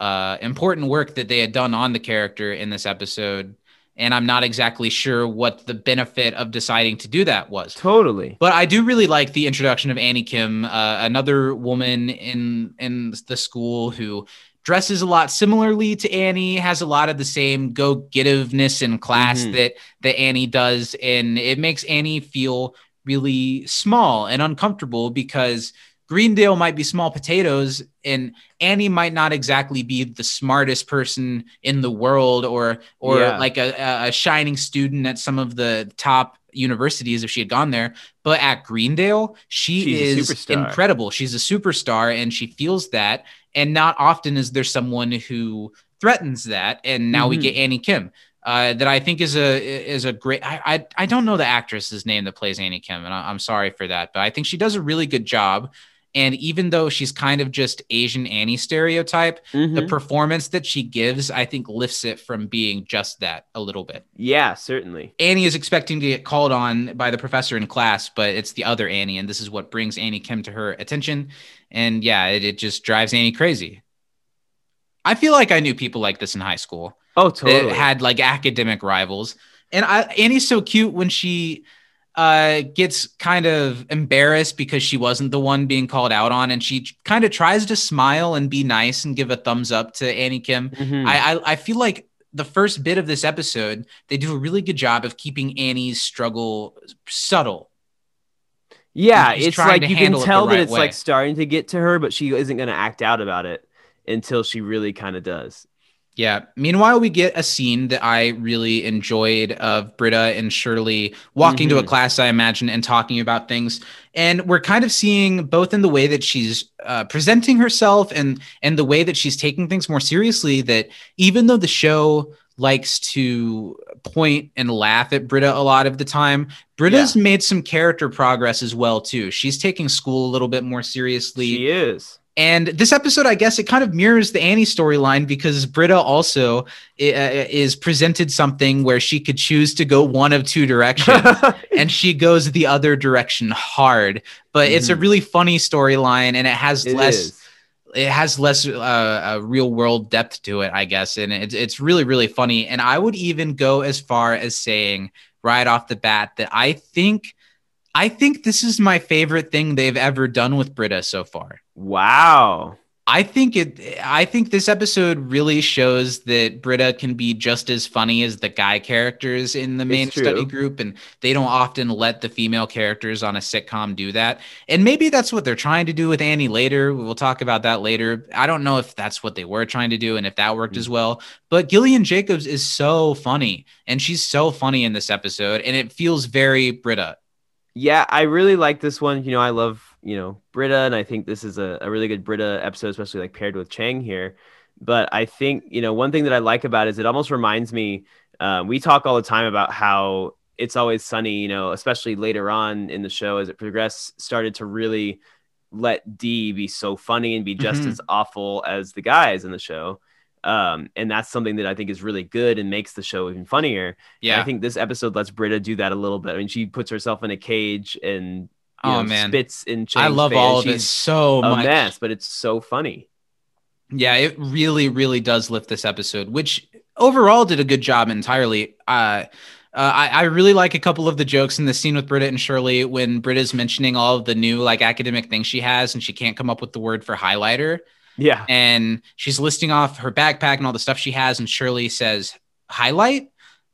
uh, important work that they had done on the character in this episode, and I'm not exactly sure what the benefit of deciding to do that was. totally. But I do really like the introduction of Annie Kim, uh, another woman in in the school who dresses a lot similarly to Annie, has a lot of the same go-getiveness in class Mhm. that that Annie does, and it makes Annie feel really small and uncomfortable because Greendale might be small potatoes, and Annie might not exactly be the smartest person in the world, or or Yeah. like a, a- a shining student at some of the top universities if she had gone there. But at Greendale, she She's is incredible. She's a superstar, and she feels that. And not often is there someone who threatens that. And now we Mhm. get Annie Kim. Uh, that I think is a is a great. I, I I don't know the actress's name that plays Annie Kim, and I, I'm sorry for that, but I think she does a really good job. And even though she's kind of just Asian Annie stereotype, the Mhm. performance that she gives, I think, lifts it from being just that a little bit. Yeah, certainly. Annie is expecting to get called on by the professor in class, but it's the other Annie, and this is what brings Annie Kim to her attention. And yeah, it, it just drives Annie crazy. I feel like I knew people like this in high school Oh, totally. that had like academic rivals. And I, Annie's so cute when she uh, gets kind of embarrassed because she wasn't the one being called out on, and she kind of tries to smile and be nice and give a thumbs up to Annie Kim. Mhm. I, I I feel like the first bit of this episode, they do a really good job of keeping Annie's struggle subtle. Yeah, it's like you can handle it the tell that it's way. like starting to get to her, but she isn't going to act out about it until she really kind of does. Yeah. Meanwhile, we get a scene that I really enjoyed of Britta and Shirley walking to a Mhm. class, I imagine, and talking about things. And we're kind of seeing both in the way that she's uh, presenting herself and and the way that she's taking things more seriously. That even though the show likes to point and laugh at Britta a lot of the time, Britta's made some character progress as well too. She's taking school a little bit more seriously She is. And this episode, I guess, it kind of mirrors the Annie storyline because Britta also uh, is presented something where she could choose to go one of two directions, [LAUGHS] and she goes the other direction hard. But mm-hmm. it's a mm-hmm. really funny storyline, and it has it less. Is. It has less uh, real world depth to it, I guess, and it's it's really really funny. And I would even go as far as saying right off the bat that I think I think this is my favorite thing they've ever done with Britta so far. Wow. I think it I think this episode really shows that Britta can be just as funny as the guy characters in the main study group and they don't often let the female characters on a sitcom do that. And maybe that's what they're trying to do with Annie later. We'll talk about that later. I don't know if that's what they were trying to do and if that worked mm-hmm. as mm. well, but Gillian Jacobs is so funny and she's so funny in this episode and it feels very Britta yeah, I really like this one. You know, I love, you know, Britta, and I think this is a, a really good Britta episode, especially like paired with Chang here. But I think, you know, one thing that I like about it is it almost reminds me, uh, we talk all the time about how it's always sunny, you know, especially later on in the show as it progressed, started to really let Dee be so funny and be just mm-hmm. as awful as the guys in the show. Um, and that's something that I think is really good and makes the show even funnier. Yeah, and I think this episode lets Britta do that a little bit. I mean, she puts herself in a cage and oh know, man, spits in. Chang's I love all of it so a much. mess, but it's so funny. Yeah, it really, really does lift this episode, which overall did a good job entirely. Uh, uh, I, I, really like a couple of the jokes in the scene with Britta and Shirley when Britta's mentioning all of the new like academic things she has and she can't come up with the word for highlighter. Yeah. And she's listing off her backpack and all the stuff she has. And Shirley says, highlight.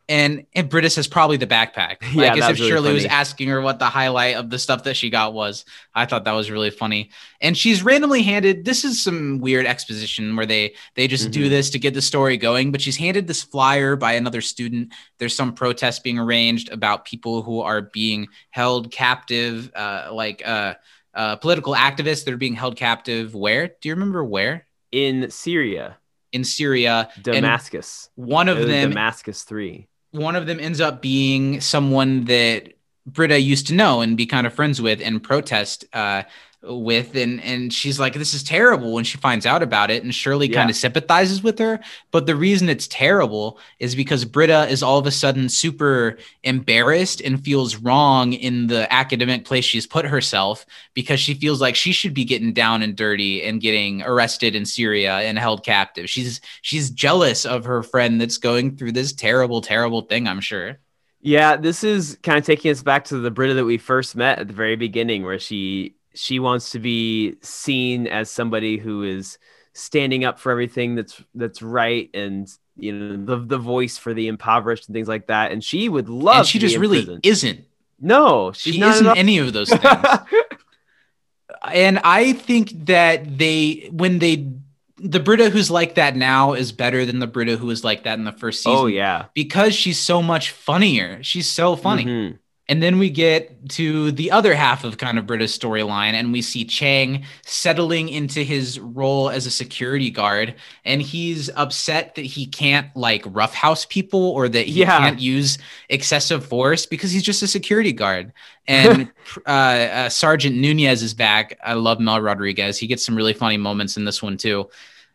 And and Britta says probably the backpack. [LAUGHS] Like yeah, as if really Shirley funny. was asking her what the highlight of the stuff that she got was. I thought that was really funny. And she's randomly handed this is some weird exposition where they they just mm-hmm. do this to get the story going, but she's handed this flyer by another student. There's some protest being arranged about people who are being held captive, uh, like uh uh, political activists that are being held captive. Where do you remember where? In Syria. In Syria, Damascus. And one of them, Damascus Three. One of them ends up being someone that Britta used to know and be kind of friends with and protest uh, with and and she's like this is terrible when she finds out about it and Shirley yeah. kind of sympathizes with her. But the reason it's terrible is because Britta is all of a sudden super embarrassed and feels wrong in the academic place she's put herself because she feels like she should be getting down and dirty and getting arrested in Syria and held captive. She's she's jealous of her friend that's going through this terrible terrible thing I'm sure. Yeah, this is kind of taking us back to the Britta that we first met at the very beginning, where she she wants to be seen as somebody who is standing up for everything that's that's right and you know the the voice for the impoverished and things like that and she would love and she just really prison. isn't no she's she isn't any of those things [LAUGHS] and i think that they when they the Britta who's like that now is better than the Britta who was like that in the first oh, season. Oh yeah, because she's so much funnier. She's so funny. Mm-hmm. And then we get to the other half of kind of Britta's storyline, and we see Chang settling into his role as a security guard, and he's upset that he can't like roughhouse people or that he yeah. can't use excessive force because he's just a security guard. And [LAUGHS] uh, uh, Sergeant Nunez is back. I love Mel Rodriguez. He gets some really funny moments in this one too.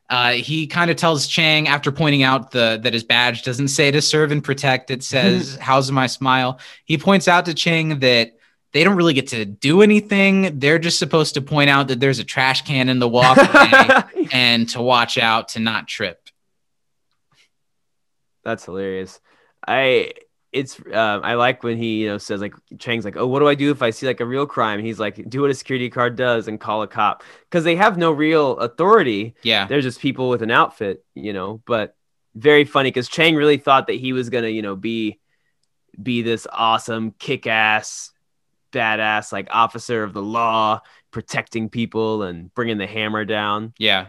Uh, he kind of tells Chang after pointing out the that his badge doesn't say to serve and protect. It [LAUGHS] says "How's my smile." He points out to Chang that they don't really get to do anything. They're just supposed to point out that there's a trash can in the walkway [LAUGHS] and to watch out to not trip. That's hilarious. I it's um, I like when he you know says like Chang's like oh what do I do if I see like a real crime? He's like do what a security guard does and call a cop. Because they have no real authority. Yeah. They're just people with an outfit you know but very funny because Chang really thought that he was gonna you know be be this awesome kick ass badass like officer of the law protecting people and bringing the hammer down. Yeah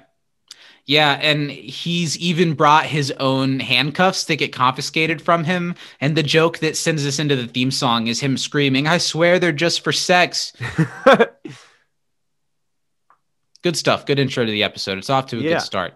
yeah, and he's even brought his own handcuffs that get confiscated from him. And the joke that sends us into the theme song is him screaming, I swear they're just for sex. [LAUGHS] good stuff. Good intro to the episode. It's off to a yeah. good start.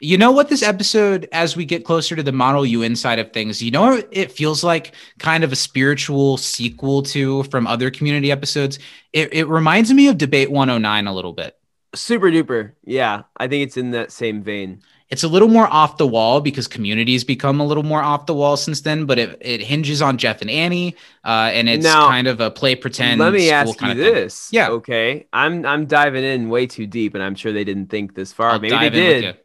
You know what this episode, as we get closer to the Model UN side of things, you know it feels like kind of a spiritual sequel to from other community episodes? It, it reminds me of Debate 109 a little bit. Super duper. Yeah, I think it's in that same vein. It's a little more off the wall because community's become a little more off the wall since then, but it, it hinges on Jeff and Annie, uh, and it's Now, kind of a play pretend. Let me ask you of thing. this. Yeah. Okay. I'm I'm diving in way too deep, and I'm sure they didn't think this far. I'll Maybe they dive in with did.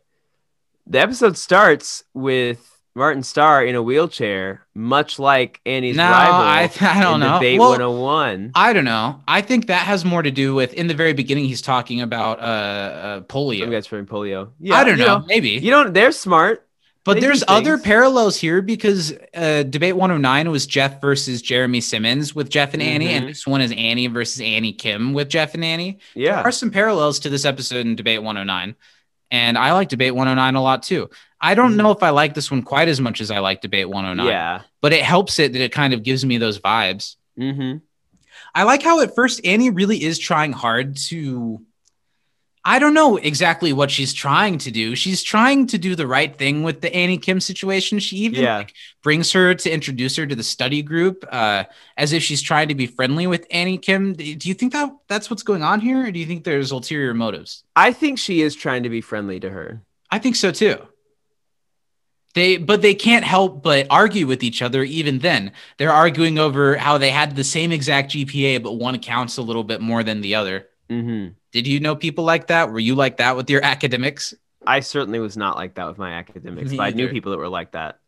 The episode starts with Martin Starr in a wheelchair, much like Annie's No, rival. I- [LAUGHS] I don't in know. Debate Well, 101. I don't know. I think that has more to do with in the very beginning. He's talking about uh, uh polio. Some guys from polio. I don't you know. Maybe You don't. They're smart. But They there's other parallels here because uh, debate 109 was Jeff versus Jeremy Simmons with Jeff and Annie, and Mhm. this one is Annie versus Annie Kim with Jeff and Annie. Yeah. There are some parallels to this episode in debate 109, and I like debate 109 a lot too. I don't Mhm. know if I like this one quite as much as I like debate 109, Yeah. but it helps it that it kind of gives me those vibes. Mm-hmm. I like how at first Annie really is trying hard to. I don't know exactly what she's trying to do. She's trying to do the right thing with the Annie Kim situation. She even Yeah. like, brings her to introduce her to the study group uh, as if she's trying to be friendly with Annie Kim. Do you think that that's what's going on here, or do you think there's ulterior motives? I think she is trying to be friendly to her. I think so too. They, but they can't help but argue with each other. Even then, they're arguing over how they had the same exact GPA, but one counts a little bit more than the other. Mm-hmm. Did you know people like that? Were you like that with your academics? I certainly was not like that with my academics, [LAUGHS] Me but I knew people that were like that.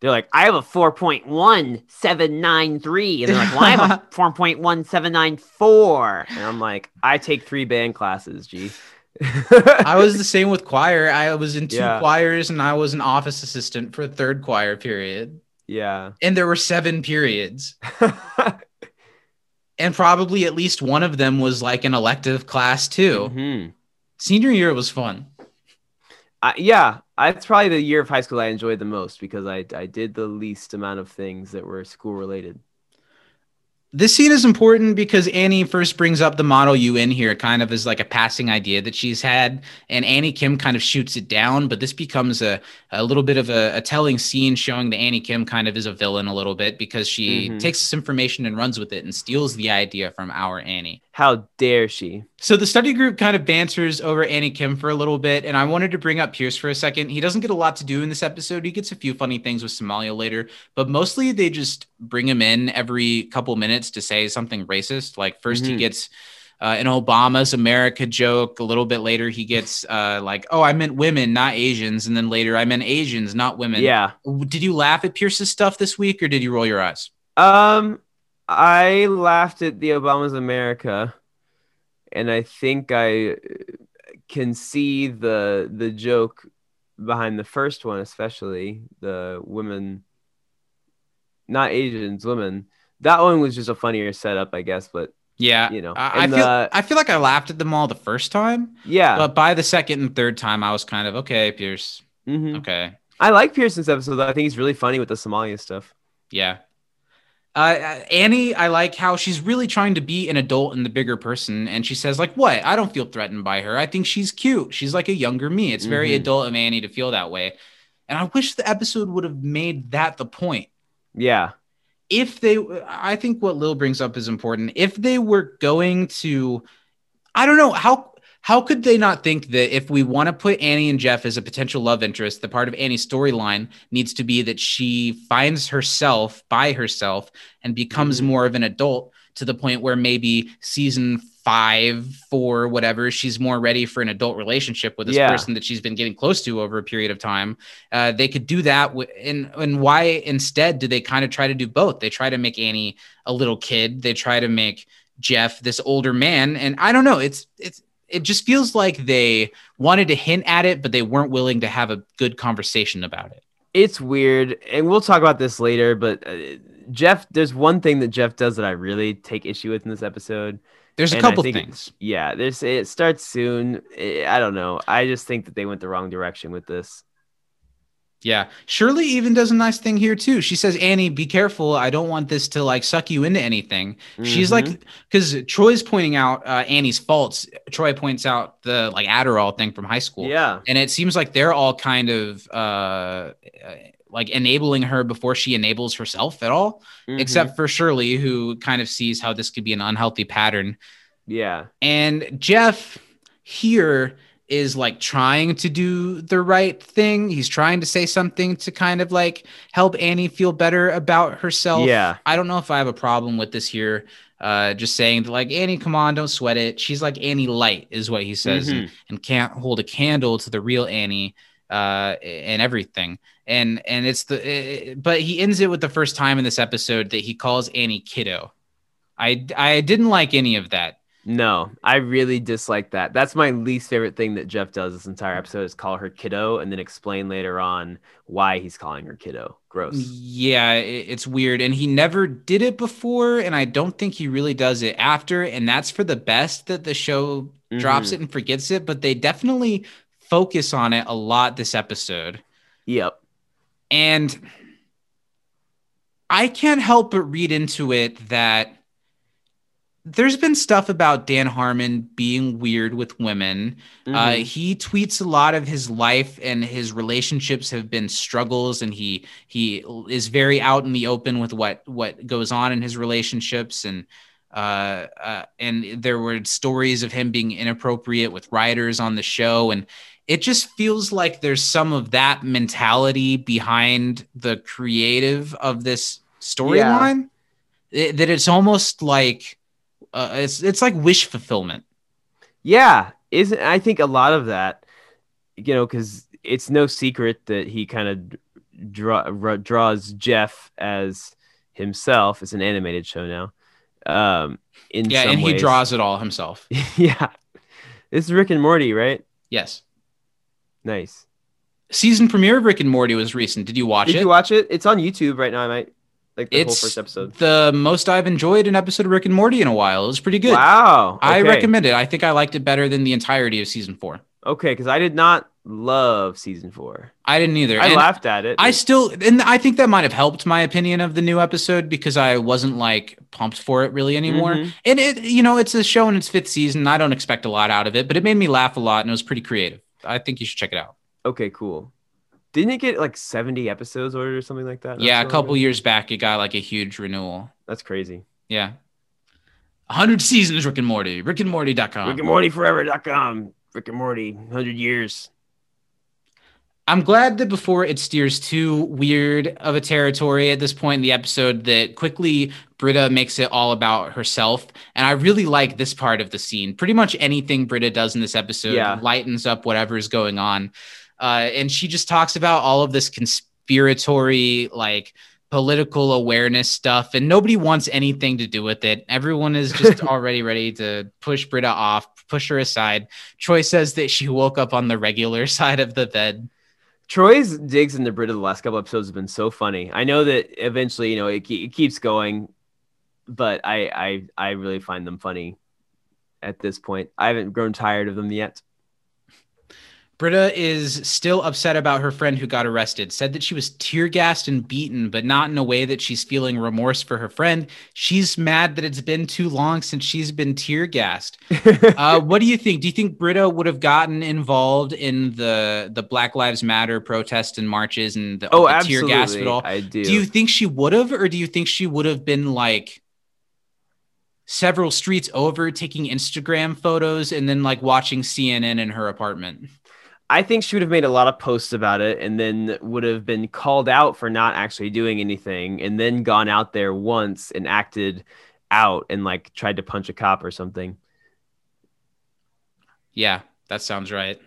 They're like, I have a 4.1793. And they're like, well, I have a [LAUGHS] 4.1794. And I'm like, I take three band classes, G. [LAUGHS] I was the same with choir. I was in two Yeah. choirs and I was an office assistant for a third choir period. yeah. And there were seven periods. And probably at least one of them was like an elective class too. Mhm. Senior year was fun. I, yeah, it's probably the year of high school I enjoyed the most because I, I did the least amount of things that were school related. This scene is important because Annie first brings up the model UN here, kind of as like a passing idea that she's had, and Annie Kim kind of shoots it down. But this becomes a, a little bit of a, a telling scene showing that Annie Kim kind of is a villain a little bit because she Mhm. takes this information and runs with it and steals the idea from our Annie. How dare she? So the study group kind of banters over Annie Kim for a little bit, and I wanted to bring up Pierce for a second. He doesn't get a lot to do in this episode. He gets a few funny things with Somalia later, but mostly they just bring him in every couple minutes to say something racist. Like 1st he Mhm. gets uh, an Obama's America joke. A little bit later, he gets uh, like, "Oh, I meant women, not Asians," and then later, "I meant Asians, not women." Yeah. Did you laugh at Pierce's stuff this week, or did you roll your eyes? Um, I laughed at the Obama's America, and I think I uh, can see the the joke behind the first one, especially the women, not Asians, women. That one was just a funnier setup, I guess. But Yeah, You know, I, I feel the- I feel like I laughed at them all the first time. yeah, But by the second and third time, I was kind of okay, Pierce. mhm. Okay, I like Pearson's episode. though. I think he's really funny with the Somalia stuff. yeah. Uh, uh, Annie, I like how she's really trying to be an adult and the bigger person, and she says like, "What? I don't feel threatened by her. I think she's cute. She's like a younger me. It's very Mhm. adult of Annie to feel that way." And I wish the episode would have made that the point. Yeah, if they i think what lil brings up is important if they were going to i don't know how how could they not think that if we want to put annie and jeff as a potential love interest the part of annie's storyline needs to be that she finds herself by herself and becomes Mhm. more of an adult to the point where maybe season five four whatever she's more ready for an adult relationship with this Yeah. person that she's been getting close to over a period of time uh, they could do that w- and and why instead do they kind of try to do both they try to make annie a little kid they try to make jeff this older man and i don't know it's it's it just feels like they wanted to hint at it but they weren't willing to have a good conversation about it it's weird, and we'll talk about this later. But uh, Jeff, there's one thing that Jeff does that I really take issue with in this episode. There's a And couple things Yeah, there's it starts soon. Eh, I don't know. I just think that they went the wrong direction with this. Yeah. Shirley even does a nice thing here too. She says, Annie, be careful. I don't want this to like suck you into anything. She's Mhm. like, because Troy's pointing out uh, Annie's faults. Troy points out the like Adderall thing from high school. Yeah. And it seems like they're all kind of uh, like enabling her before she enables herself at all, Mhm. except for Shirley, who kind of sees how this could be an unhealthy pattern. yeah. And Jeff, here is like trying to do the right thing. He's trying to say something to kind of like help Annie feel better about herself. Yeah. I don't know if I have a problem with this here. Uh, just saying that like Annie, come on, don't sweat it. She's like Annie Light, is what he says, and, and can't hold a candle to the real Annie uh and everything and and it's the it, but he ends it with the first time in this episode that he calls annie kiddo i i didn't like any of that No, I really dislike that. That's my least favorite thing that Jeff does this entire episode is call her kiddo and then explain later on why he's calling her kiddo. Gross. yeah it's weird and he never did it before and i don't think he really does it after and that's for the best that the show mm-hmm. drops Mhm. it and forgets it but they definitely focus on it a lot this episode Yep. And I can't help but read into it that there's been stuff about Dan Harmon being weird with women. Uh, Mhm. he tweets a lot of his life and his relationships have been struggles, and he he is very out in the open with what what goes on in his relationships and. Uh, uh, and there were stories of him being inappropriate with writers on the show, and it just feels like there's some of that mentality behind the creative of this storyline It- that it's almost like uh, it's it's like wish fulfillment Yeah, isn't I think a lot of that, you know, because it's no secret that he kind of draw, ra- draws Jeff as himself. It's an animated show now. Um, in yeah and he draws it all himself [LAUGHS] yeah, this is Rick and Morty, right? yes Nice. season premiere of rick and morty was recent did you watch it? Did it you watch it? It's on YouTube right now. I might like the it's whole first episode. the most i've enjoyed an episode of rick and morty in a while it was pretty good Wow. i recommend it i think i liked it better than the entirety of season four Okay, because I did not love season four. i didn't either I And- laughed at it. I still, and I think that might have helped my opinion of the new episode because I wasn't like pumped for it really anymore. Mhm. And it, you know, it's a show in its fifth season. I don't expect a lot out of it, but it made me laugh a lot and it was pretty creative. I think you should check it out. okay, cool. Didn't it get like seventy episodes ordered or something like that? yeah, a couple ago? years back, it got like a huge renewal. That's crazy. Yeah. 100 seasons, Rick and Morty, rickandmorty.com. Rick and Morty Forever.com. Rick and Morty, hundred years. I'm glad that before it steers too weird of a territory at this point in the episode, that quickly Britta makes it all about herself. And I really like this part of the scene. Pretty much anything Britta does in this episode Yeah. lightens up whatever is going on. Uh, and she just talks about all of this conspiratory, like political awareness stuff. And nobody wants anything to do with it. Everyone is [LAUGHS] just already ready to push Britta off, push her aside. Troy says that she woke up on the regular [LAUGHS] side of the bed. Troy's digs into of the last couple episodes have been so funny. I know that eventually, you know, it, it keeps going, but I, I I really find them funny at this point. I haven't grown tired of them yet. Britta is still upset about her friend who got arrested, said that she was tear gassed and beaten, but not in a way that she's feeling remorse for her friend. She's mad that it's been too long since she's been tear gassed. [LAUGHS] uh, what do you think? Do you think Britta would have gotten involved in the the Black Lives Matter protests and marches and the, oh, the tear gas it all? I do. Do you think she would have, or do you think she would have been like several streets over taking Instagram photos and then like watching CNN in her apartment? I think she would have made a lot of posts about it and then would have been called out for not actually doing anything and then gone out there once and acted out and like tried to punch a cop or something. Yeah, that sounds right.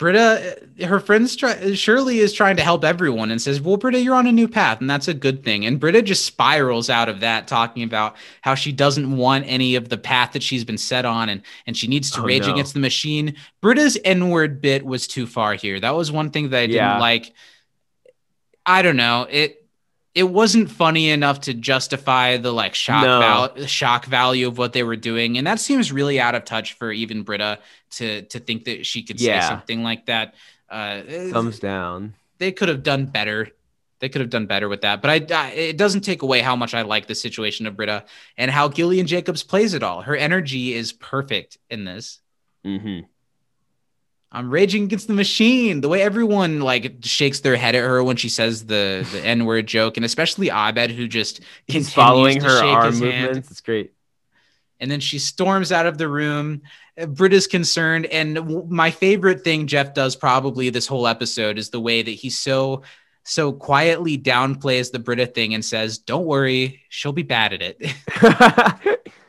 Britta, uh, her friends try, uh, Shirley is trying to help everyone and says, "Well, Britta, you're on a new path, and that's a good thing." And Britta just spirals out of that, talking about how she doesn't want any of the path that she's been set on, and and she needs to Oh, rage no. against the machine. Britta's N-word bit was too far here. That was one thing that I didn't Yeah. like. I don't know it. It wasn't funny enough to justify the like shock No. val- shock value of what they were doing, and that seems really out of touch for even Britta to to think that she could Yeah. say something like that. Uh, Thumbs down. they could have done better. They could have done better with that, but I, I it doesn't take away how much I like the situation of Britta and how Gillian Jacobs plays it all. Her energy is perfect in this. Mm-hmm. I'm raging against the machine. The way everyone like shakes their head at her when she says the the N word joke, and especially Abed, who just He's following her arm his hand. movements. It's great. And then she storms out of the room. Uh, Britta's concerned. And my favorite thing Jeff does probably this whole episode is the way that he's so so quietly downplays the Britta thing and says, "Don't worry, she'll be bad at it." [LAUGHS] [LAUGHS]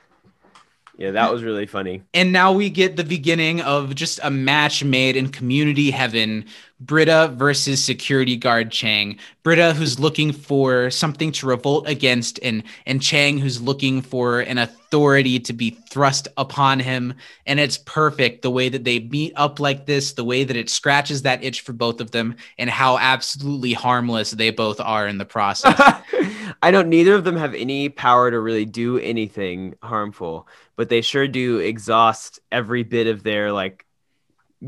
yeah, that was really funny. and now we get the beginning of just a match made in community heaven. Britta versus security guard Chang. Britta who's looking for something to revolt against and and Chang who's looking for an authority to be thrust upon him and it's perfect the way that they meet up like this, the way that it scratches that itch for both of them and how absolutely harmless they both are in the process. [LAUGHS] I know neither of them have any power to really do anything harmful, but they sure do exhaust every bit of their like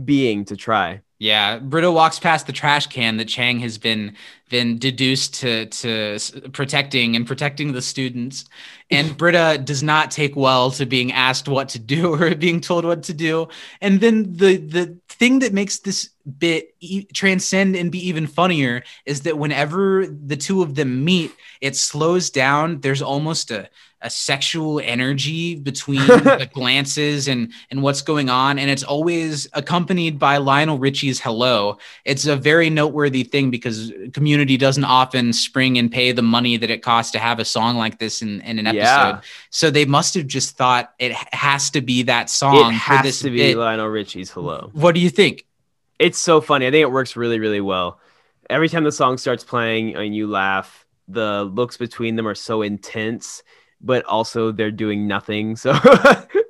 being to try. Yeah, Britta walks past the trash can that Chang has been been deduced to to protecting and protecting the students, and [LAUGHS] Britta does not take well to being asked what to do [LAUGHS] or being told what to do. And then the the thing that makes this bit e- transcend and be even funnier is that whenever the two of them meet, it slows down. There's almost a a sexual energy between [LAUGHS] the glances and and what's going on and it's always accompanied by Lionel Richie's hello it's a very noteworthy thing because community doesn't often spring and pay the money that it costs to have a song like this in, in an episode Yeah. so they must have just thought it has to be that song it for has this to be bit. Lionel Richie's "Hello." what do you think It's so funny. I think it works really, really well. Every time the song starts playing and you laugh, the looks between them are so intense, but also they're doing nothing. So [LAUGHS]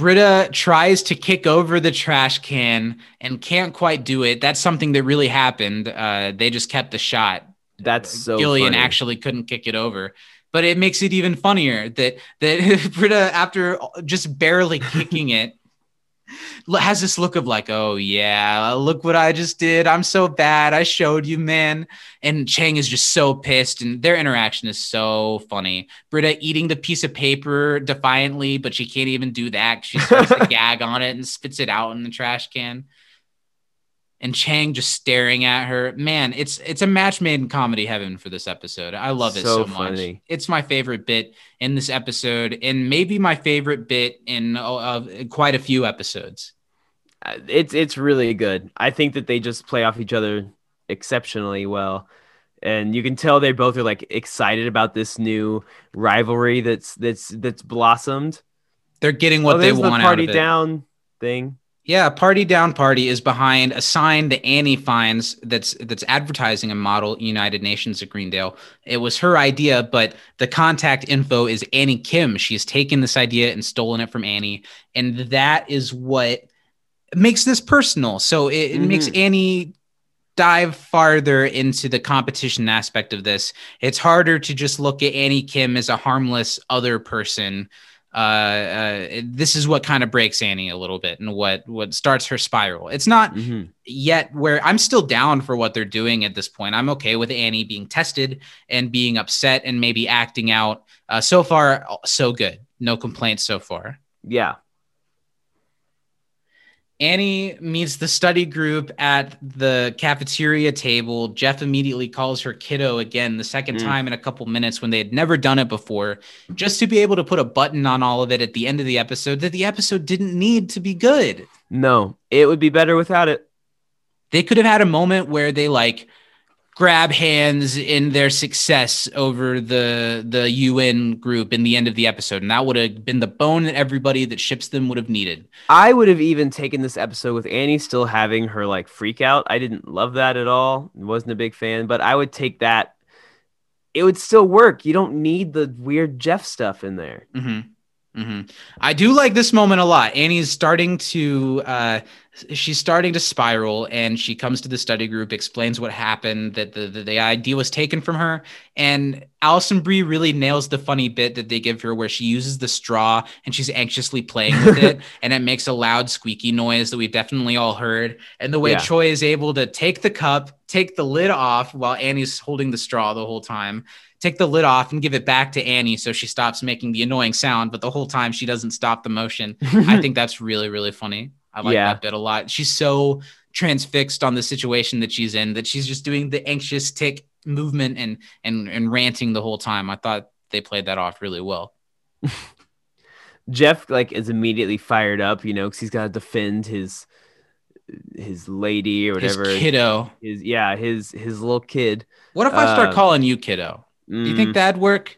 Britta tries to kick over the trash can and can't quite do it. That's something that really happened. Uh, they just kept the shot. that's so Gillian funny. actually couldn't kick it over. But it makes it even funnier that that [LAUGHS] Britta, after just barely kicking it, has this look of like, oh yeah, look what I just did. I'm so bad. I showed you, man. And Chang is just so pissed, and their interaction is so funny. Britta eating the piece of paper defiantly, but she can't even do that. She [LAUGHS] starts to gag on it and spits it out in the trash can. And Chang just staring at her. Man, it's it's a match made in comedy heaven for this episode. I love it So so, much. It's my favorite bit in this episode, and maybe my favorite bit in uh, quite a few episodes. It's it's really good. I think that they just play off each other exceptionally well. And you can tell they both are like excited about this new rivalry that's that's that's blossomed. They're getting what oh, they there's the want party out of it. down thing. Yeah, Party Down Party is behind a sign that Annie finds that's that's advertising a model United Nations of Greendale. It was her idea, but the contact info is Annie Kim. She's taken this idea and stolen it from Annie, and that is what makes this personal. So it, it makes Annie dive farther into the competition aspect of this. It's harder to just look at Annie Kim as a harmless other person uh, uh, this is what kind of breaks Annie a little bit and what what starts her spiral. It's not Mhm. yet where I'm still down for what they're doing at this point. I'm okay with Annie being tested and being upset and maybe acting out. Uh, so far, so good. No complaints so far. Yeah. Annie meets the study group at the cafeteria table. Jeff immediately calls her kiddo again, the second Mm. time in a couple minutes when they had never done it before, just to be able to put a button on all of it at the end of the episode that the episode didn't need to be good. No, it would be better without it. They could have had a moment where they like grab hands in their success over the the UN group in the end of the episode, and that would have been the bone that everybody that ships them would have needed. I would have even taken this episode with Annie still having her like freak out. I didn't love that at all. Wasn't a big fan, but I would take that. It would still work. You don't need the weird Jeff stuff in there. hmm hmm I do like this moment a lot. Annie's starting to uh, she's starting to spiral, and she comes to the study group, explains what happened, that the, the the idea was taken from her, and Alison Brie really nails the funny bit that they give her, where she uses the straw and she's anxiously playing with it, [LAUGHS] and it makes a loud squeaky noise that we've definitely all heard. And the way Yeah. Troy is able to take the cup, take the lid off while Annie's holding the straw the whole time take the lid off and give it back to Annie so she stops making the annoying sound, but the whole time she doesn't stop the motion. I think [LAUGHS] that's really, really funny. I like Yeah. that bit a lot. She's so transfixed on the situation that she's in that she's just doing the anxious tick movement and and and ranting the whole time. I thought they played that off really well. [LAUGHS] Jeff like is immediately fired up, you know, because he's got to defend his his lady or His whatever. kiddo. His- yeah, his his little kid. What if I start Uh, calling you kiddo? Do you think Mm, that'd work?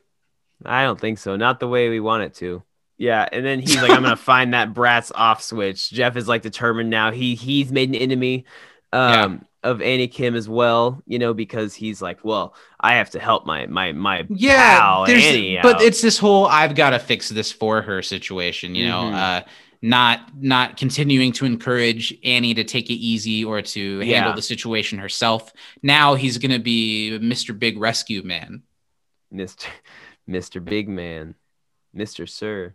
I don't think so. Not the way we want it to. Yeah, and then he's like, "I'm gonna [LAUGHS] find that brat's off switch." Jeff is like determined now. He he's made an enemy um, of Annie Kim as well. You know, because he's like, "Well, I have to help my my my Yeah, pal Annie but out." it's this whole I've got to fix this for her situation. You know, Mhm. uh, not not continuing to encourage Annie to take it easy or to handle Yeah. the situation herself. Now he's gonna be Mr. Big Rescue Man. Mister [LAUGHS] Mister Big Man, Mister Sir.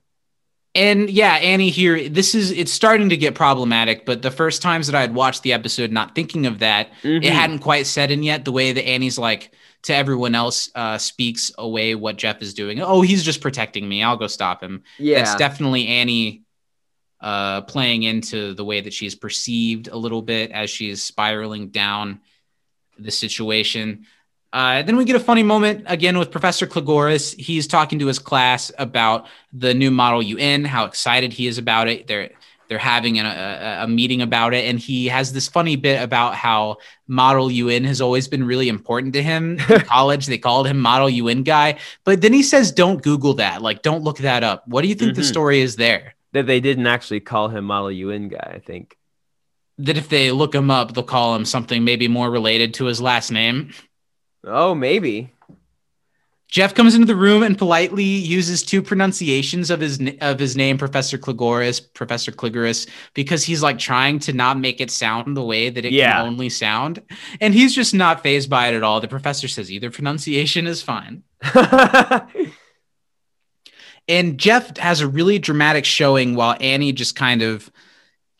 And yeah, Annie here, this is it's starting to get problematic, but the first times that I had watched the episode not thinking of that, Mhm. it hadn't quite set in yet. The way that Annie's like to everyone else uh, speaks away what Jeff is doing. Oh, he's just protecting me. I'll go stop him. yeah, It's definitely Annie uh, playing into the way that she's perceived a little bit as she's spiraling down the situation. Uh, then we get a funny moment again with Professor Cligoris. He's talking to his class about the new Model UN, how excited he is about it. They're they're having a, a, a meeting about it, and he has this funny bit about how Model UN has always been really important to him. [LAUGHS] In college, they called him Model UN guy, but then he says, "Don't Google that. Like, don't look that up." What do you think the Mhm. story is there? that they didn't actually call him Model UN guy. I think. That if they look him up, they'll call him something maybe more related to his last name. Oh, maybe. Jeff comes into the room and politely uses two pronunciations of his of his name, Professor Cligoris, Professor Cligoris, because he's like trying to not make it sound the way that it Yeah. can only sound, and he's just not phased by it at all. The professor says either pronunciation is fine, [LAUGHS] and Jeff has a really dramatic showing while Annie just kind of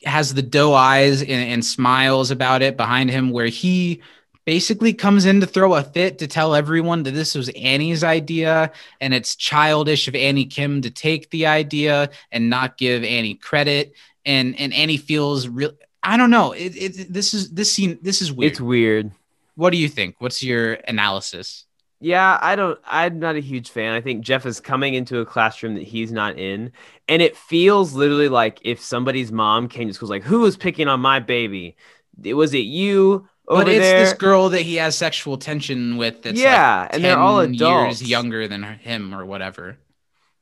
has the doe eyes and, and smiles about it behind him, where he basically comes in to throw a fit to tell everyone that this was Annie's idea and it's childish of Annie Kim to take the idea and not give Annie credit and and Annie feels real I don't know it, it this is this scene this is weird it's weird. what do you think what's your analysis Yeah, I don't. I'm not a huge fan. I think Jeff is coming into a classroom that he's not in, and it feels literally like if somebody's mom came to school, like, "Who was picking on my baby? It was it you over but it's there?" this girl that he has sexual tension with that's Yeah, like and they're all adults. years younger than him or whatever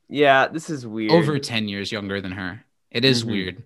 yeah, this is weird. over 10 years younger than her. It is Mhm. weird.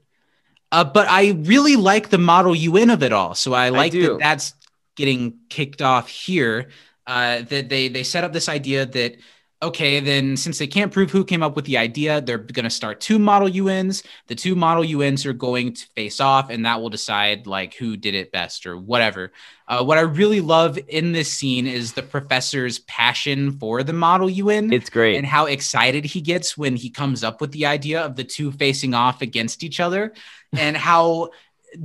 Uh, but I really like the model UN of it all. So I like do. that that's getting kicked off here. Uh, that they they set up this idea that okay, then since they can't prove who came up with the idea, they're going to start two model UNs. The two model UNs are going to face off, and that will decide like who did it best or whatever. Uh, what I really love in this scene is the professor's passion for the model UN it's great. and how excited he gets when he comes up with the idea of the two facing off against each other [LAUGHS] and how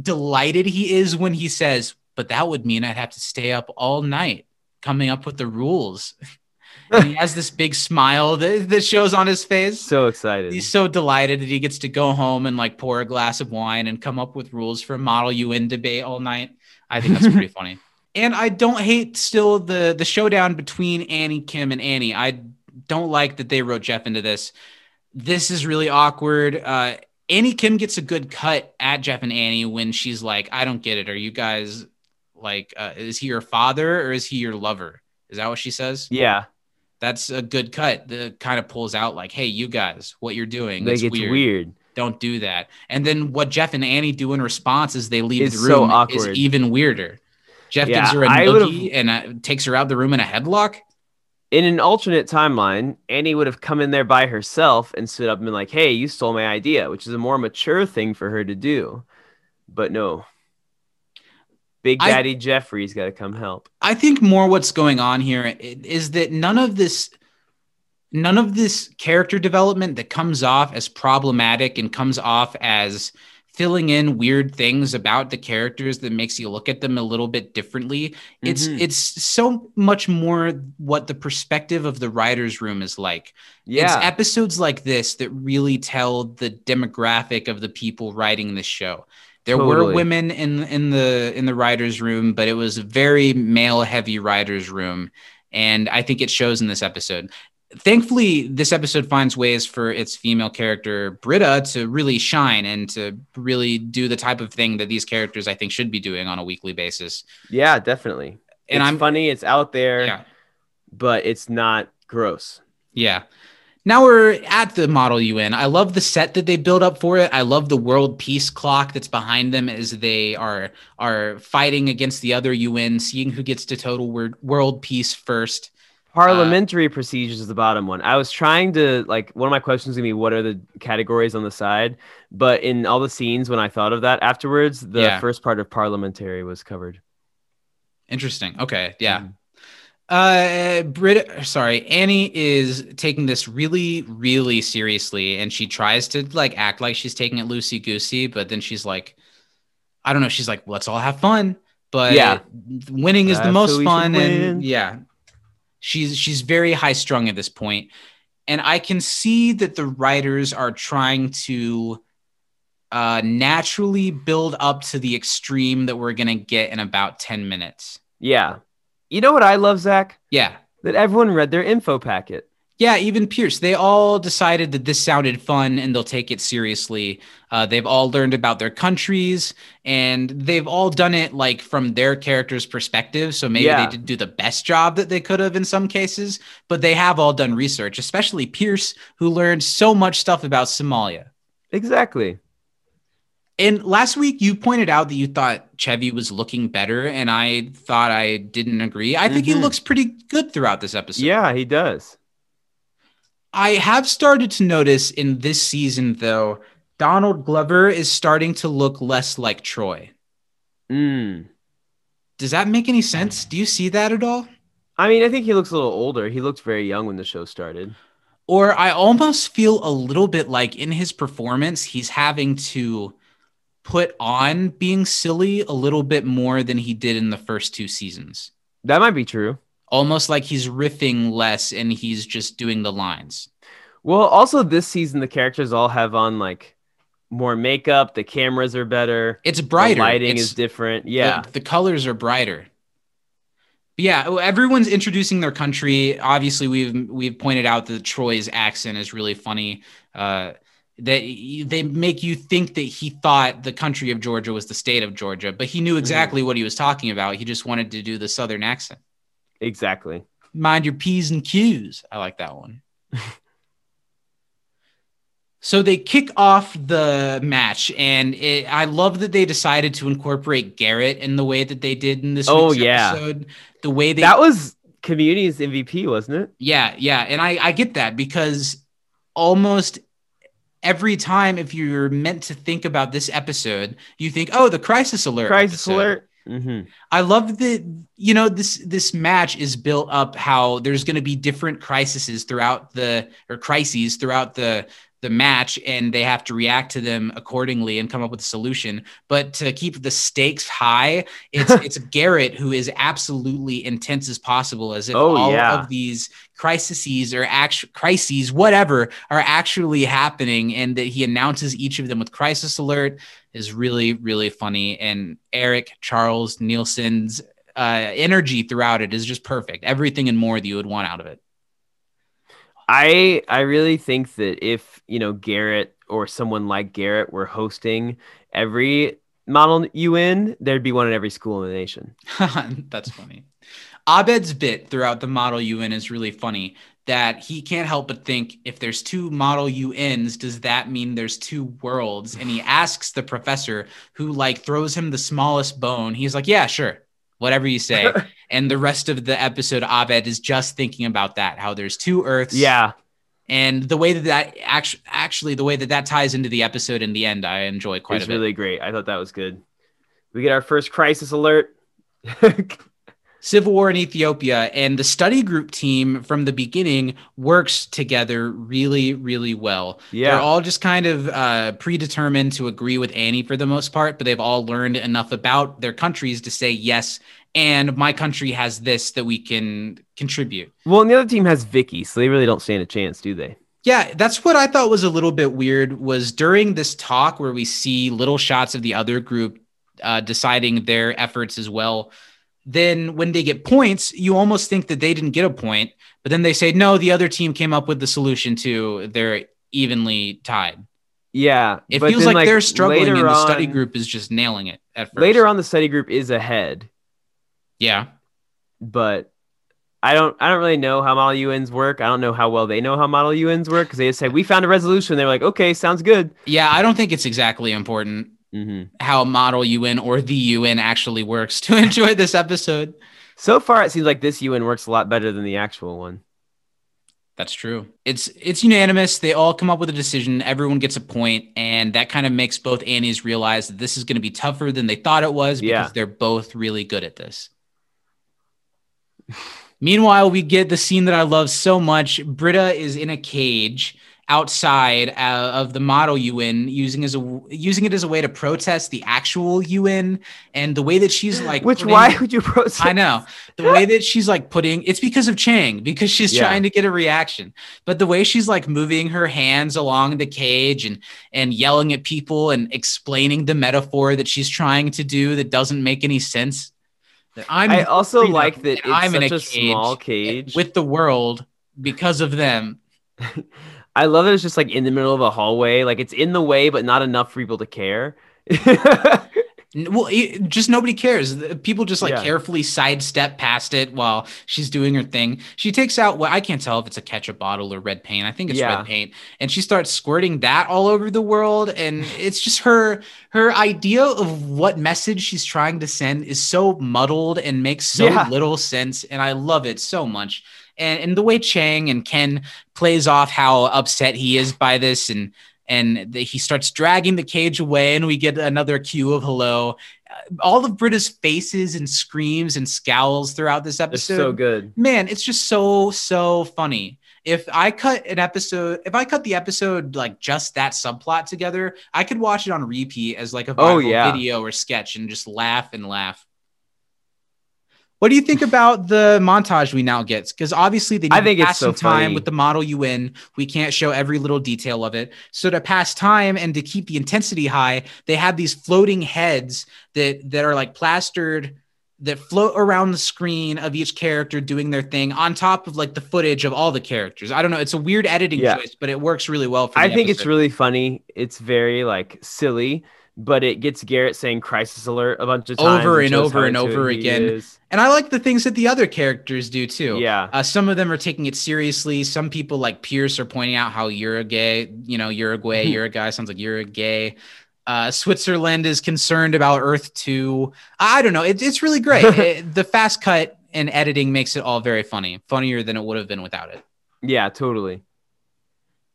delighted he is when he says but that would mean i'd have to stay up all night coming up with the rules [LAUGHS] and he has this big smile that, that shows on his face. So excited. he's so delighted that he gets to go home and like pour a glass of wine and come up with rules for a model un debate all night. I think that's pretty [LAUGHS] funny. And i don't hate still the the showdown between annie kim and annie. I don't like that they wrote jeff into this. This is really awkward. Uh annie kim gets a good cut at jeff and annie when she's like i don't get it. Are you guys like uh, is he your father or is he your lover? Is that what she says? Yeah, that's a good cut that kind of pulls out like hey you guys what you're doing like it's, weird. weird. don't do that and then what jeff and annie do in response is they leave It's the so room is awkward. even weirder jeff Yeah, gives her a noogie and uh, takes her out the room in a headlock In an alternate timeline, Annie would have come in there by herself and stood up and been like, "Hey, you stole my idea," which is a more mature thing for her to do. But no, Big I- Daddy Jeffrey's got to come help. I think more what's going on here is that none of this none of this character development that comes off as problematic and comes off as filling in weird things about the characters that makes you look at them a little bit differently. It's Mhm. it's so much more what the perspective of the writers room is like. It's Yeah, episodes like this that really tell the demographic of the people writing this show. There were women in in the in the writers room, but it was a very male heavy writers room, and I think it shows in this episode. thankfully, this episode finds ways for its female character Britta to really shine and to really do the type of thing that these characters I think should be doing on a weekly basis. Yeah, definitely. And it's I'm- funny. It's out there, Yeah. but it's not gross. Yeah. Now we're at the Model UN. I love the set that they build up for it. I love the world peace clock that's behind them as they are are fighting against the other UN, seeing who gets to total wor- world peace first. Parliamentary procedures is the bottom one. I was trying to like one of my questions gonna be what are the categories on the side, but in all the scenes when I thought of that afterwards, the Yeah. first part of parliamentary was covered. Interesting. Okay. Yeah. Mhm. Uh, Brit, sorry, Annie is taking this really, really seriously, and she tries to like act like she's taking it loosey goosey, but then she's like, I don't know. She's like, let's all have fun, but Yeah. winning is the most fun, and yeah, she's she's very high strung at this point, and I can see that the writers are trying to uh naturally build up to the extreme that we're gonna get in about 10 minutes Yeah. You know what I love, Zach? yeah That everyone read their info packet. Yeah, even Pierce. They all decided that this sounded fun and they'll take it seriously. Uh, they've all learned about their countries and they've all done it like from their character's perspective. So maybe Yeah. they didn't do the best job that they could have in some cases, but they have all done research, especially Pierce, who learned so much stuff about Somalia. Exactly. And last week, you pointed out that you thought Chevy was looking better, and I thought I didn't agree. I think he Mhm. looks pretty good throughout this episode. Yeah, he does. I have started to notice in this season, though, Donald Glover is starting to look less like Troy. Mm. Does that make any sense? Do you see that at all? I mean, I think he looks a little older. He looked very young when the show started. Or I almost feel a little bit like in his performance, he's having to put on being silly a little bit more than he did in the first two seasons. That might be true. Almost like he's riffing less and he's just doing the lines. Well, also this season the characters all have on like more makeup. The cameras are better. It's brighter. The lighting It's- is different. Yeah. the, the colors are brighter. But yeah, everyone's introducing their country. Obviously, we've we've pointed out that Troy's accent is really funny. Uh, that they make you think that he thought the country of Georgia was the state of Georgia, but he knew mm-hmm. exactly what he was talking about. He just wanted to do the southern accent. exactly. Mind your p's and q's. I like that one. [LAUGHS] so they kick off the match, and it, I love that they decided to incorporate Garrett in the way that they did in this. Oh, week's yeah. episode. The way they that was Community's MVP, wasn't it? yeah, yeah, and I I get that because almost every time if you're meant to think about this episode, you think, oh, the crisis alert. Crisis episode. alert. hmm I love that you know this this match is built up how there's going to be different crises throughout the or crises throughout the the match and they have to react to them accordingly and come up with a solution but to keep the stakes high it's [LAUGHS] it's Garrett who is absolutely intense as possible as if Oh, all yeah. of these crises or actual crises whatever are actually happening and that he announces each of them with crisis alert is really really funny. And erik charles nielsen's uh, energy throughout it is just perfect. Everything and more that you would want out of it. I I really think that if you know Garrett or someone like Garrett were hosting every model UN, there'd be one in every school in the nation. [LAUGHS] that's funny abed's bit throughout the model un is really funny that he can't help but think if there's two model UNs, does that mean there's two worlds? And he asks the professor, who like throws him the smallest bone. He's like, Yeah, sure, whatever you say. [LAUGHS] and the rest of the episode, Abed is just thinking about that, how there's two Earths. Yeah, And the way that that actually, actually, the way that that ties into the episode in the end, I enjoy quite it's a bit. really great. I thought that was good. We get our first crisis alert. [LAUGHS] Civil War in Ethiopia and the study group team from the beginning works together really, really well. Yeah. They're all just kind of uh, predetermined to agree with Annie for the most part, but they've all learned enough about their countries to say, yes, and my country has this that we can contribute. well, and the other team has Vicky, so they really don't stand a chance, do they? Yeah, that's what I thought was a little bit weird was during this talk where we see little shots of the other group uh, deciding their efforts as well. Then when they get points, you almost think that they didn't get a point, but then they say no, the other team came up with the solution to they're evenly tied. Yeah, It feels then, like, they're struggling and the study on- group is just nailing it at first. Later on, the study group is ahead, Yeah. but I don't. I don't really know how model UNs work. I don't know how well they know how model UNs work because they just say we found a resolution. They're like, okay, sounds good. Yeah, I don't think it's exactly important hmm how model UN or the UN actually works to [LAUGHS] enjoy this episode. So far, it seems like this UN works a lot better than the actual one. That's true. It's it's unanimous. They all come up with a decision. Everyone gets a point, and that kind of makes both Annies realize that this is going to be tougher than they thought it was because Yeah. they're both really good at this. [LAUGHS] Meanwhile, we get the scene that I love so much. Britta is in a cage outside uh, of the model UN, using as a using it as a way to protest the actual UN, and the way that she's like, Which putting- why would you protest? I know the way that she's like putting it's because of Chang because she's Yeah. trying to get a reaction. But the way she's like moving her hands along the cage and and yelling at people and explaining the metaphor that she's trying to do that doesn't make any sense. I'm I also freedom like that it's I'm in such a a, small cage cage. with the world because of them. [LAUGHS] I love that it's just like in the middle of a hallway. Like it's in the way, but not enough for people to care. [LAUGHS] Well, it, just nobody cares. People just like Yeah. carefully sidestep past it while she's doing her thing. She takes out what I can't tell if it's a ketchup bottle or red paint. I think it's Yeah. red paint, and she starts squirting that all over the world. And it's just her her idea of what message she's trying to send is so muddled and makes so Yeah. little sense. And I love it so much. And and the way Chang and Ken plays off how upset he is by this and and the, he starts dragging the cage away and we get another cue of hello Uh, all of britta's faces and screams and scowls throughout this episode. It's so good. man it's just so so funny if i cut an episode if i cut the episode like just that subplot together i could watch it on repeat as like a Oh, yeah. video or sketch and just laugh and laugh what do you think about the montage we now get? Because obviously they need I think to pass so some time funny. with the model UN. We can't show every little detail of it. So to pass time and to keep the intensity high, they have these floating heads that that are like plastered that float around the screen of each character doing their thing on top of like the footage of all the characters. I don't know. It's a weird editing Yeah. choice, but it works really well for I think it's really funny. It's very like silly, but it gets Garrett saying "crisis alert" a bunch of times Over and over and over again. is. And I like the things that the other characters do too. Yeah. Uh, some of them are taking it seriously. Some people like Pierce are pointing out how you're a gay, you know, Uruguay, [LAUGHS] you're a guy, sounds like you're a gay. Uh, Switzerland is concerned about Earth 2. I don't know. It, it's really great. [LAUGHS] It- the fast cut and editing makes it all very funny, funnier than it would have been without it. Yeah, totally.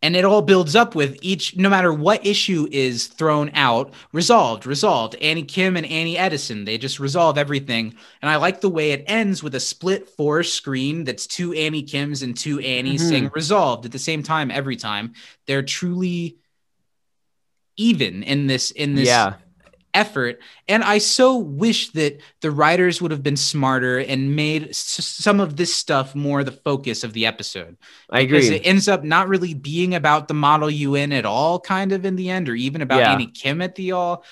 And it all builds up with each, no matter what issue is thrown out, resolved, resolved. Annie Kim and Annie Edison, they just resolve everything. And I like the way it ends with a split four screen that's two Annie Kims and two Annies Mhm. saying resolved at the same time every time. They're truly even in this in this Yeah. Effort and i so wish that the writers would have been smarter and made s- some of this stuff more the focus of the episode I because agree. it ends up not really being about the model UN at all, kind of in the end, or even about Yeah. Annie Kim at the all,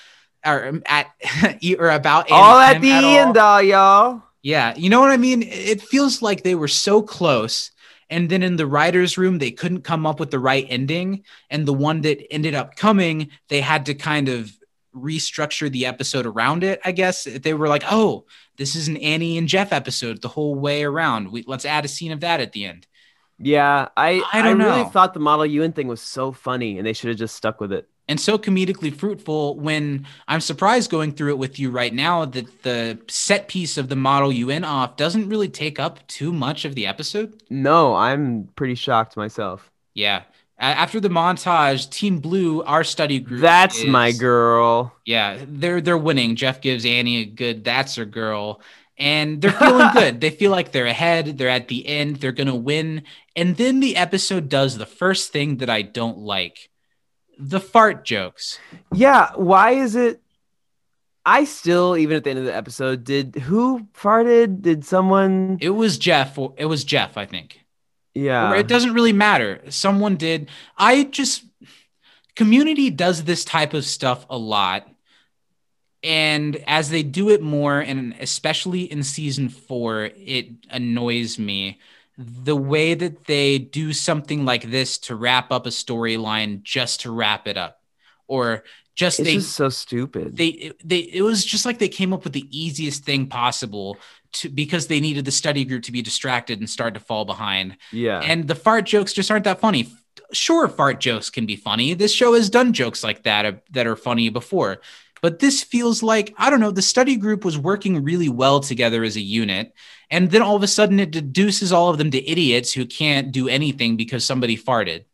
or um, at [LAUGHS] or about All Annie at Kim the end, all y'all. Yeah, you know what I mean. It feels like they were so close, and then in the writers' room, they couldn't come up with the right ending, and the one that ended up coming, they had to kind of restructure the episode around it. I guess they were like, "Oh, this is an Annie and Jeff episode the whole way around. We, let's add a scene of that at the end." Yeah, I I don't really thought the Model UN thing was so funny, and they should have just stuck with it. and so comedically fruitful when I'm surprised going through it with you right now that the set piece of the model UN off doesn't really take up too much of the episode. No, I'm pretty shocked myself. Yeah. After the montage, Team Blue, our study group. That's my girl. Yeah, they're they're winning. Jeff gives Annie a good "that's her girl," and they're feeling good. [LAUGHS] They feel like they're ahead. They're at the end. They're gonna win. And then the episode does the first thing that I don't like: the fart jokes. Yeah, why is it? I still, even at the end of the episode, did who farted? Did someone? It was Jeff. It was Jeff, I think. Yeah, Or it doesn't really matter. Someone did. I just community does this type of stuff a lot. and as they do it more, and especially in season four, it annoys me the way that they do something like this to wrap up a storyline just to wrap it up or just It's they just so stupid. they they it was just like they came up with the easiest thing possible to because they needed the study group to be distracted and start to fall behind. Yeah. and the fart jokes just aren't that funny. Sure fart jokes can be funny. This show has done jokes like that uh, that are funny before. But this feels like i don't know the study group was working really well together as a unit. And then all of a sudden it deduces all of them to idiots who can't do anything because somebody farted.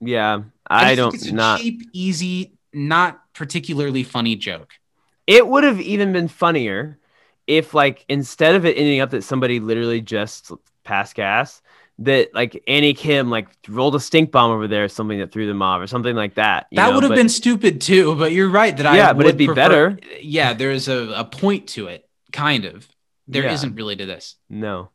Yeah. I, think don't it's a not cheap easy not particularly funny joke. It would have even been funnier if like instead of it ending up that somebody literally just passed gas that like Annie Kim like rolled a stink bomb over there or something that threw them off or something like that. you that would have been stupid too, but you're right that I Yeah, but it'd be prefer- better. Yeah, there's a, a point to it, kind of. There Yeah. not really to this. no.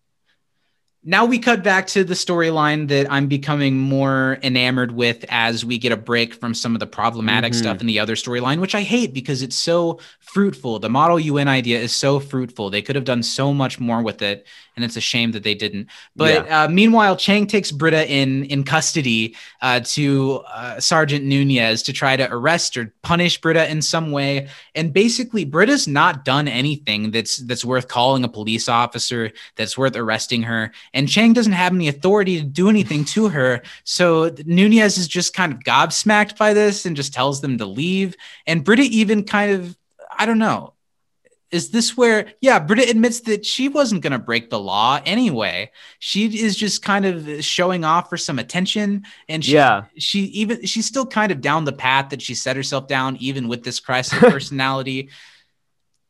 Now we cut back to the storyline that I'm becoming more enamored with as we get a break from some of the problematic Mhm. stuff in the other storyline, which I hate because it's so fruitful. The model UN idea is so fruitful. They could have done so much more with it, and it's a shame that they didn't. But uh, meanwhile, Chang takes Britta in in custody uh, to uh, Sergeant Nunez to try to arrest or punish Britta in some way. And basically, Britta's not done anything that's that's worth calling a police officer, that's worth arresting her. And Chang doesn't have any authority to do anything to [LAUGHS] her. So Nunez is just kind of gobsmacked by this and just tells them to leave. And Britta even kind of, I don't know. Is this where, yeah, Britta admits that she wasn't going to break the law anyway. She is just kind of showing off for some attention. And she, Yeah. she even, she's still kind of down the path that she set herself down, even with this crisis of [LAUGHS] personality.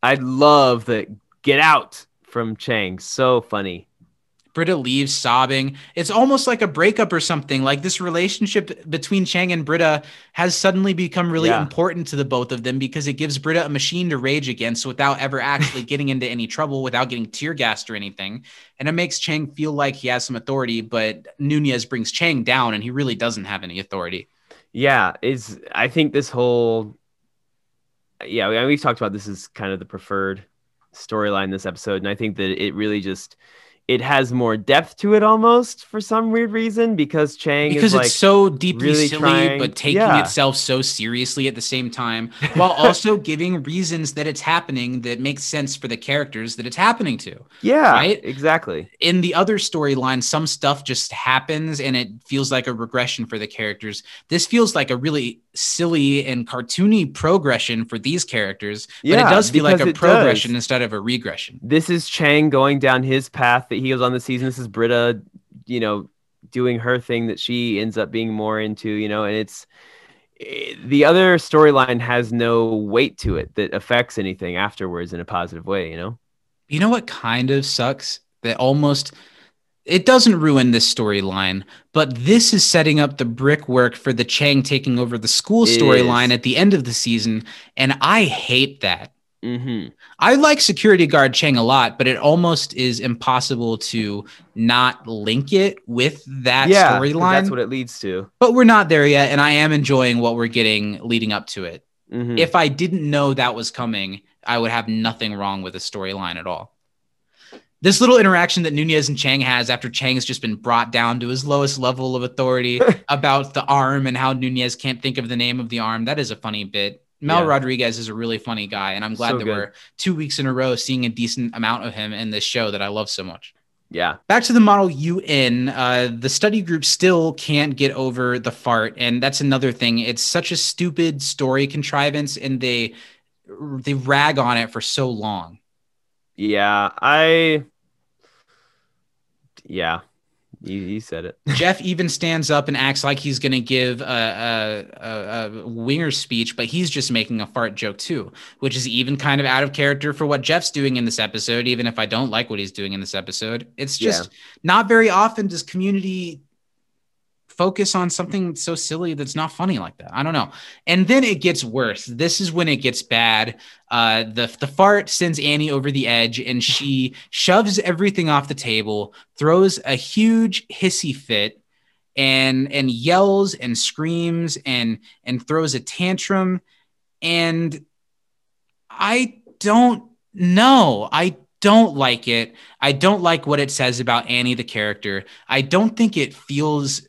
I love the get out from Chang. So funny. Britta leaves sobbing. It's almost like a breakup or something. Like this relationship between Chang and Britta has suddenly become really Yeah. important to the both of them because it gives Britta a machine to rage against without ever actually [LAUGHS] getting into any trouble, without getting tear gassed or anything. And it makes Chang feel like he has some authority, but Nunez brings Chang down and he really doesn't have any authority. Yeah, is I think this whole yeah, we, we've talked about this is kind of the preferred storyline this episode, and I think that it really just it has more depth to it almost for some weird reason because Chang because is like it's so deeply really silly trying- but taking yeah. itself so seriously at the same time [LAUGHS] while also giving reasons that it's happening that makes sense for the characters that it's happening to yeah, right? exactly. in the other storyline some stuff just happens and it feels like a regression for the characters this feels like a really silly and cartoony progression for these characters but Yeah, it does feel like a it does. progression instead of a regression This is Chang going down his path that he goes on the season. This is Britta, you know, doing her thing that she ends up being more into, you know, and it's eh, the other storyline has no weight to it that affects anything afterwards in a positive way, you know? You know what kind of sucks? That almost it doesn't ruin this storyline, but this is setting up the brickwork for the Chang taking over the school storyline at the end of the season, and I hate that. Mm-hmm. I like security guard Chang a lot, but it almost is impossible to not link it with that yeah, storyline. That's what it leads to. but we're not there yet, and I am enjoying what we're getting leading up to it. Mhm. If I didn't know that was coming, I would have nothing wrong with the storyline at all. This little interaction that Nunez and Chang has after Chang has just been brought down to his lowest level of authority [LAUGHS] about the arm and how Nunez can't think of the name of the arm, that is a funny bit. Mel Yeah. Rodriguez is a really funny guy, and I'm glad So that good. we're two weeks in a row seeing a decent amount of him in this show that I love so much. yeah, Back to the model UN, uh, the study group still can't get over the fart, and that's another thing. It's such a stupid story contrivance, and they they rag on it for so long. yeah, I, yeah, you, you said it. [LAUGHS] Jeff even stands up and acts like he's going to give a, a, a, a winger speech, but he's just making a fart joke too, which is even kind of out of character for what Jeff's doing in this episode. Even if I don't like what he's doing in this episode, it's just not very often does community focus on something so silly that's not funny like that. I don't know. And then it gets worse. This is when it gets bad. Uh, the the fart sends Annie over the edge, and she shoves everything off the table, throws a huge hissy fit, and and yells and screams and and throws a tantrum. And I don't know. I don't like it. I don't like what it says about Annie, the character. I don't think it feels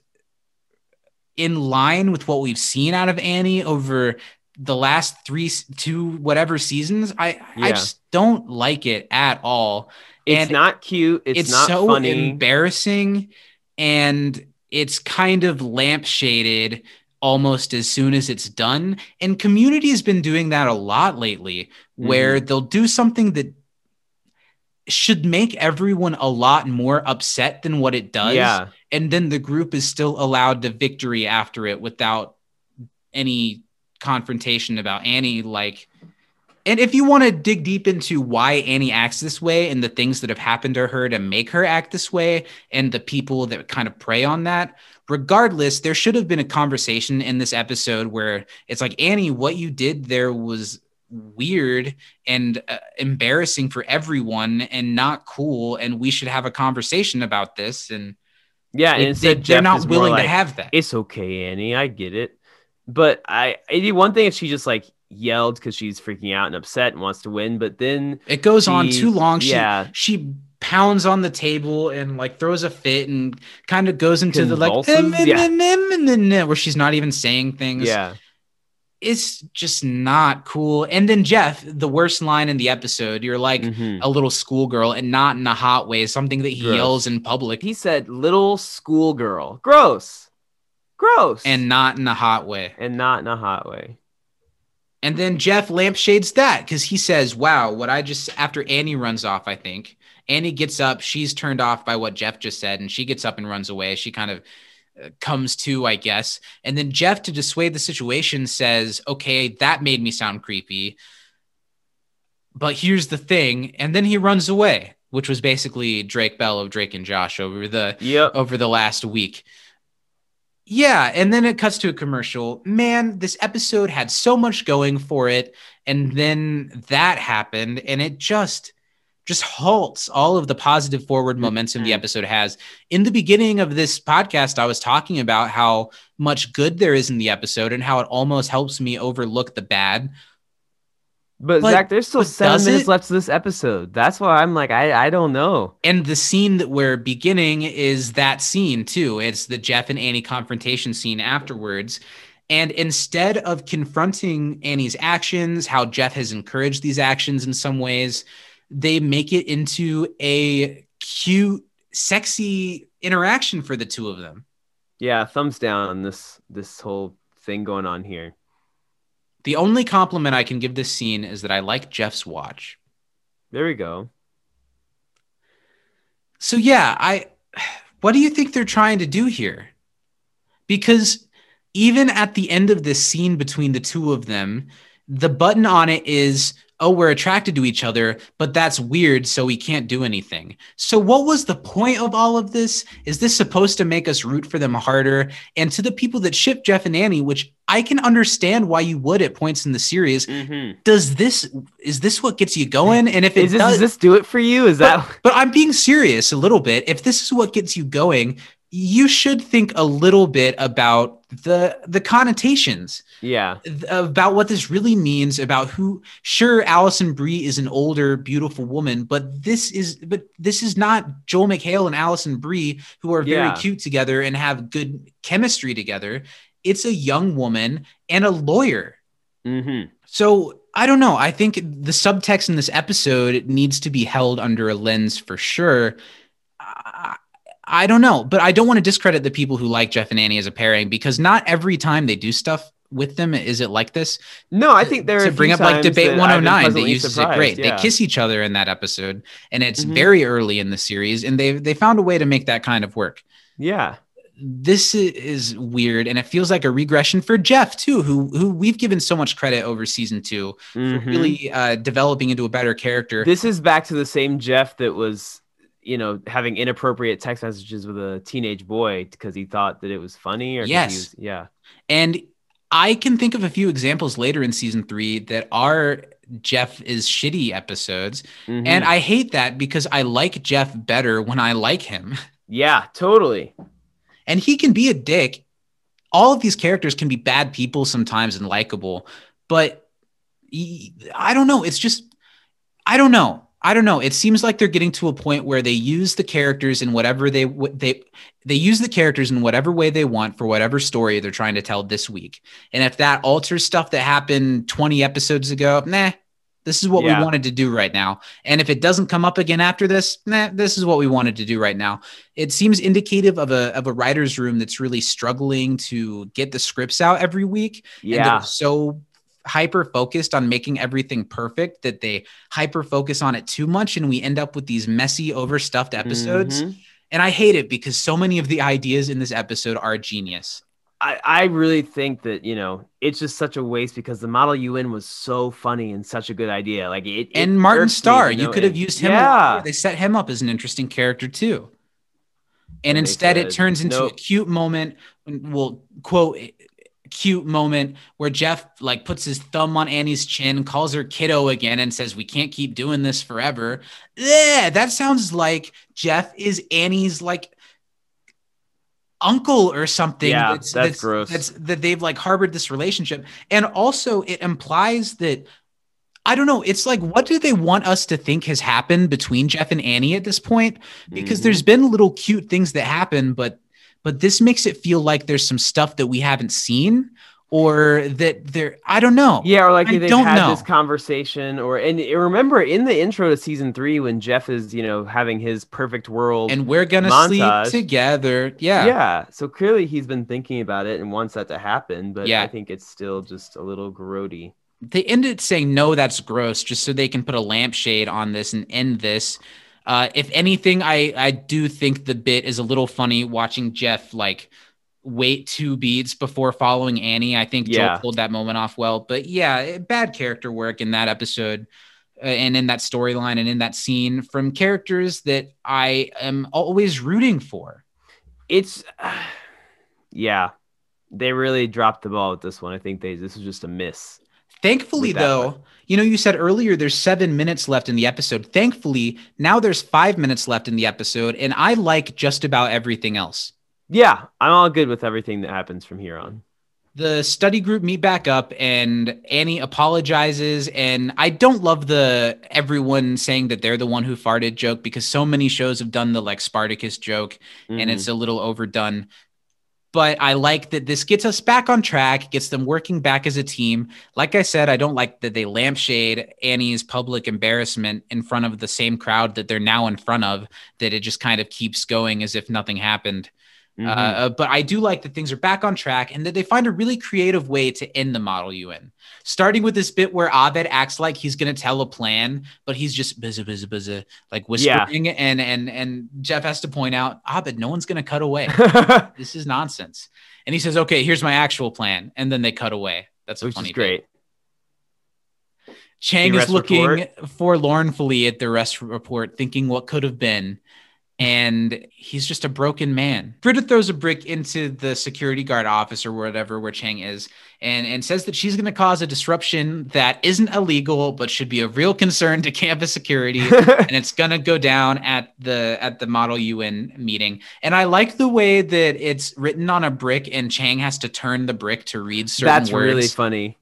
in line with what we've seen out of Annie over the last three, two, whatever seasons. I, I just don't like it at all. It's And not cute. It's, it's, not so funny. embarrassing and it's kind of lampshaded almost as soon as it's done and community has been doing that a lot lately Mm-hmm. where they'll do something that should make everyone a lot more upset than what it does yeah. and then the group is still allowed the victory after it without any confrontation about Annie like and if you want to dig deep into why Annie acts this way and the things that have happened to her to make her act this way and the people that kind of prey on that regardless there should have been a conversation in this episode where it's like Annie what you did there was weird and uh, embarrassing for everyone and not cool and we should have a conversation about this and Yeah. And it- instead, they, they're Jeff not willing like, to have that It's okay, Annie. I get it. But I, it'd one thing if she just like yelled because she's freaking out and upset and wants to win. But then, It goes on too long. She, yeah. she pounds on the table and like throws a fit and kind of goes into the like Convulses? Yeah. where she's not even saying things. yeah, It's just not cool. And then Jeff, the worst line in the episode, you're like Mhm. a little schoolgirl and not in a hot way, something that he Gross. yells in public he said, "Little schoolgirl." Gross. Gross. and not in a hot way. and not in a hot way. And then Jeff lampshades that because he says, Wow, what I just, after Annie runs off, I think, Annie gets up. She's turned off by what Jeff just said, and she gets up and runs away. She kind of comes to, I guess. And then Jeff, to dissuade the situation, says, Okay, that made me sound creepy. But here's the thing. And then he runs away, which was basically Drake Bell of Drake and Josh over the Yep. over the last week. Yeah, and then it cuts to a commercial. Man, this episode had so much going for it, and then that happened, and it just just halts all of the positive forward mm-hmm. momentum the episode has. In the beginning of this podcast, I was talking about how much good there is in the episode and how it almost helps me overlook the bad. But, But- Zach, there's still seven minutes it? left to this episode. That's why I'm like, I, I don't know. And the scene that we're beginning is that scene too. It's the Jeff and Annie confrontation scene afterwards. And instead of confronting Annie's actions, how Jeff has encouraged these actions in some ways, they make it into a cute, sexy interaction for the two of them. Yeah, thumbs down on this this whole thing going on here. The only compliment I can give this scene is that I like Jeff's watch. There we go. So yeah, I what do you think they're trying to do here? Because even at the end of this scene between the two of them, the button on it is oh we're attracted to each other but that's weird so we can't do anything so what was the point of all of this is this supposed to make us root for them harder and to the people that ship jeff and annie which i can understand why you would at points in the series Mm-hmm. does this is this what gets you going and if it Is this, does, does this do it for you? Is that but, but I'm being serious a little bit. If this is what gets you going, you should think a little bit about the the connotations yeah? about what this really means about who sure Alison Brie is an older beautiful woman but this is but this is not Joel McHale and Alison Brie who are very Yeah. cute together and have good chemistry together it's a young woman and a lawyer Mm-hmm. so I don't know. I think the subtext in this episode needs to be held under a lens for sure. I, I don't know, but I don't want to discredit the people who like Jeff and Annie as a pairing because not every time they do stuff with them is it like this. No, I think there to bring up like debate that I've 109 that pleasantly uses it great. yeah. They kiss each other in that episode, and it's Mhm. very early in the series, and they they found a way to make that kind of work Yeah, this is weird and it feels like a regression for Jeff too who who we've given so much credit over season 2 for Mhm. really uh developing into a better character This is back to the same Jeff that was, you know, having inappropriate text messages with a teenage boy because he thought that it was funny. Or Yes. was- yeah. and I can think of a few examples later in season 3 that are Jeff is shitty episodes Mhm. and I hate that because I like Jeff better when I like him [LAUGHS] yeah, totally. and he can be a dick all of these characters can be bad people sometimes and likable but I don't know. It's just I don't know. I don't know. It seems like they're getting to a point where they use the characters in whatever they they they use the characters in whatever way they want for whatever story they're trying to tell this week. And if that alters stuff that happened 20 episodes ago, nah, this is what Yeah. we wanted to do right now. And if it doesn't come up again after this, nah, this is what we wanted to do right now. It seems indicative of a of a writer's room that's really struggling to get the scripts out every week. And Yeah. they're so hyper focused on making everything perfect that they hyper focus on it too much and we end up with these messy overstuffed episodes. Mhm. And I hate it because so many of the ideas in this episode are genius. I, I really think that you know it's just such a waste because the model UN was so funny and such a good idea. Like it, it And Martin Starr, you you could have used him. Yeah, They set him up as an interesting character too. And instead, it turns into a cute moment. Well, quote, cute moment where Jeff like puts his thumb on Annie's chin, calls her kiddo again, and says, "We can't keep doing this forever." Yeah, that sounds like Jeff is Annie's like uncle or something. Yeah, that's gross. That's that they've like harbored this relationship, and also it implies that. I don't know. It's like, what do they want us to think has happened between Jeff and Annie at this point? Because Mhm. there's been little cute things that happen, but but this makes it feel like there's some stuff that we haven't seen, or that there. I don't know. Yeah, or like I they've don't had know. this conversation, or and remember in the intro to season three when Jeff is you know having his perfect world. And we're gonna Montage. sleep together. Yeah. yeah, so clearly he's been thinking about it and wants that to happen, but Yeah. I think it's still just a little grody. they ended saying no that's gross just so they can put a lampshade on this and end this uh, if anything i i do think the bit is a little funny watching jeff like wait two beats before following annie i think Yeah. joel pulled that moment off well but yeah eh, bad character work in that episode uh, and in that storyline and in that scene from characters that i am always rooting for It's [SIGHS] yeah, they really dropped the ball with this one. I think they this was just a miss. Thankfully, though, one. You know, you said earlier there's seven minutes left in the episode. Thankfully, now there's five minutes left in the episode, and I like just about everything else. Yeah, I'm all good with everything that happens from here on. The study group meet back up, and Annie apologizes. And I don't love the everyone saying that they're the one who farted joke because so many shows have done the like Spartacus joke, and Mhm. it's a little overdone. But I like that this gets us back on track, gets them working back as a team. Like I said, I don't like that they lampshade Annie's public embarrassment in front of the same crowd that they're now in front of, that it just kind of keeps going as if nothing happened. Mhm. Uh, but I do like that things are back on track and that they find a really creative way to end the model UN. Starting with this bit where Abed acts like he's going to tell a plan, but he's just buzz buzz buzz like whispering, and and and Jeff has to point out, Abed, no one's going to cut away. [LAUGHS] this is nonsense. And he says, "Okay, here's my actual plan," and then they cut away. That's a which funny is bit. great. Chang is looking report? forlornfully at the rest report, thinking what could have been. And he's just a broken man. Britta throws a brick into the security guard office or whatever where Chang is and, and says that she's going to cause a disruption that isn't illegal, but should be a real concern to campus security. [LAUGHS] and it's going to go down at the at the model UN meeting. And I like the way that it's written on a brick and Chang has to turn the brick to read certain words. That's words really funny.